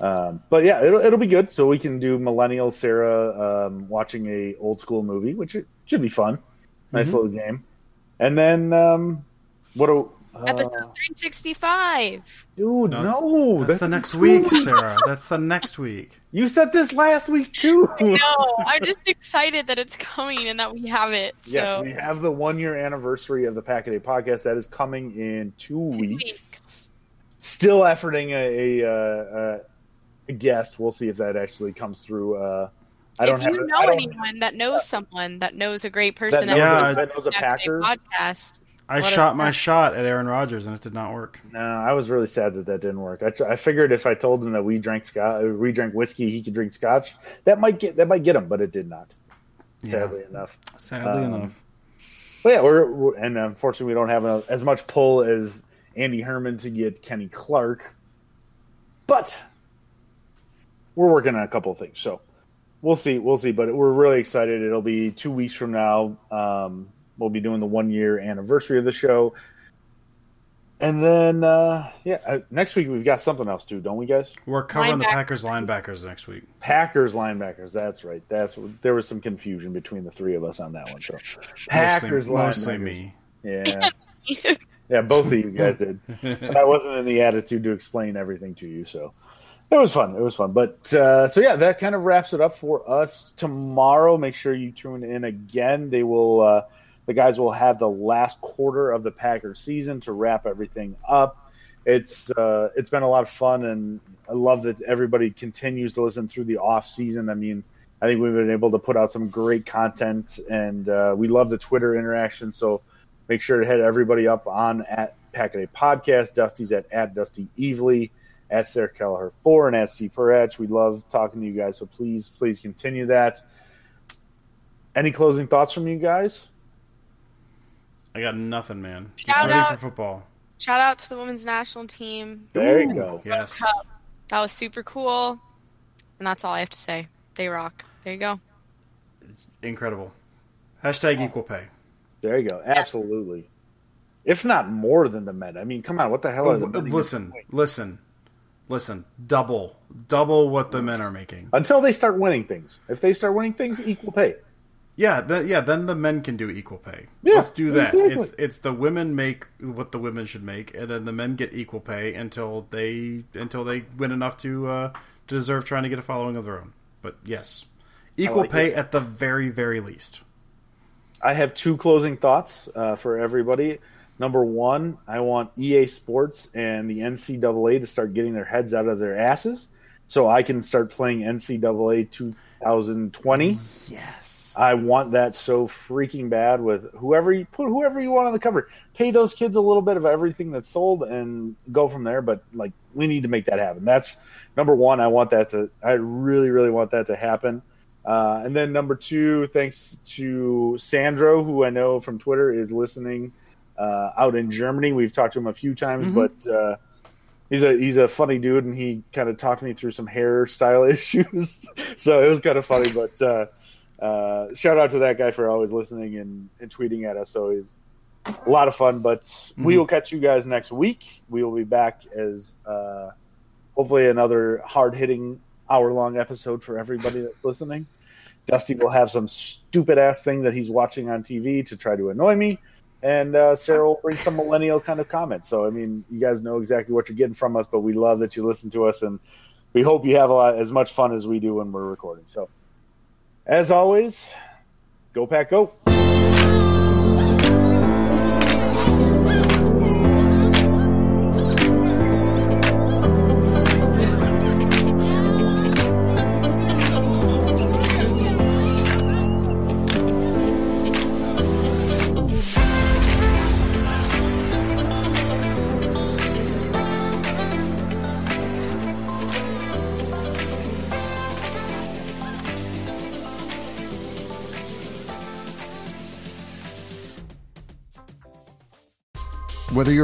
Um, but yeah, it'll it'll be good. So we can do millennial Sarah um, watching a old school movie, which it should be fun. Nice Mhm. little game. And then um, what? Do, Episode 365. dude, No, no, That's, the next week, weeks. Sarah. That's the next week. [laughs] You said this last week too. [laughs] No, I'm just excited that it's coming and that we have it. So Yes, we have the one year anniversary of the Pack a Day podcast that is coming in two, two weeks. weeks. Still efforting a a, uh, a guest. We'll see if that actually comes through. Uh, I don't if have. you it- know I don't- anyone that knows someone that knows a great person that that, knows, Yeah, a, that knows a would Packer. podcast, I Let us shot my know. shot at Aaron Rodgers and it did not work. No, I was really sad that that didn't work. I, tr- I figured if I told him that we drank scotch, we drank whiskey, he could drink scotch. That might get that might get him, but it did not. Sadly enough. Sadly Um, enough. But yeah, we're, we're and unfortunately we don't have a, as much pull as Andy Herman to get Kenny Clark, but we're working on a couple of things. So we'll see, we'll see. But we're really excited. It'll be two weeks from now. Um, we'll be doing the one year anniversary of the show, and then uh, yeah, uh, next week we've got something else too, don't we, guys? We're covering the Packers linebackers next week. Packers linebackers. That's right. That's there was some confusion between the three of us on that one. So Packers mostly, mostly me. Yeah. [laughs] Yeah, both of you guys did. [laughs] But I wasn't in the attitude to explain everything to you, so it was fun. It was fun. But uh, so yeah, that kind of wraps it up for us. Tomorrow, make sure you tune in again. They will. The guys will have the last quarter of the Packers season to wrap everything up. It's uh, it's been a lot of fun, and I love that everybody continues to listen through the off season. I mean, I think we've been able to put out some great content, and uh, we love the Twitter interaction. So make sure to hit everybody up on at Pack a Day Podcast. Dusty's at at Dusty Evely, at Sarah Kelleher four, and at C Perech. We love talking to you guys, so please, please continue that. Any closing thoughts from you guys? I got nothing, man. Just Shout ready out. for football. Shout out to the women's national team. There you Ooh, go. Yes. Cup. That was super cool. And that's all I have to say. They rock. There you go. Incredible. Hashtag equal pay. There you go. Absolutely. If not more than the men. I mean, come on. What the hell are the men listen, listen, listen. Double, double what the men are making. Until they start winning things. If they start winning things, equal pay. Yeah, th- yeah. Then the men can do equal pay. Yeah, Let's do that. exactly. It's it's the women make what the women should make, and then the men get equal pay until they until they win enough to uh, to deserve trying to get a following of their own. But yes, equal like pay at the very very least. I have two closing thoughts uh, for everybody. Number one, I want EA Sports and the NCAA to start getting their heads out of their asses so I can start playing NCAA 2020. Yes. I want that so freaking bad with whoever you put whoever you want on the cover. Pay those kids a little bit of everything that's sold and go from there. But like we need to make that happen. That's number one. I want that to. I really, really want that to happen. Uh, and then number two, thanks to Sandro, who I know from Twitter is listening uh, out in Germany. We've talked to him a few times, but uh, he's a he's a funny dude, and he kind of talked me through some hairstyle [laughs] issues. so it was kind of funny. But uh, uh, shout out to that guy for always listening and, and tweeting at us. So it's a lot of fun. But we will catch you guys next week. We will be back as uh, hopefully another hard hitting hour long episode for everybody that's listening. Dusty will have some stupid ass thing that he's watching on TV to try to annoy me. And uh, Sarah will bring some millennial kind of comments. So, I mean, you guys know exactly what you're getting from us, but we love that you listen to us. And we hope you have a lot, as much fun as we do when we're recording. So, as always, go pack, go.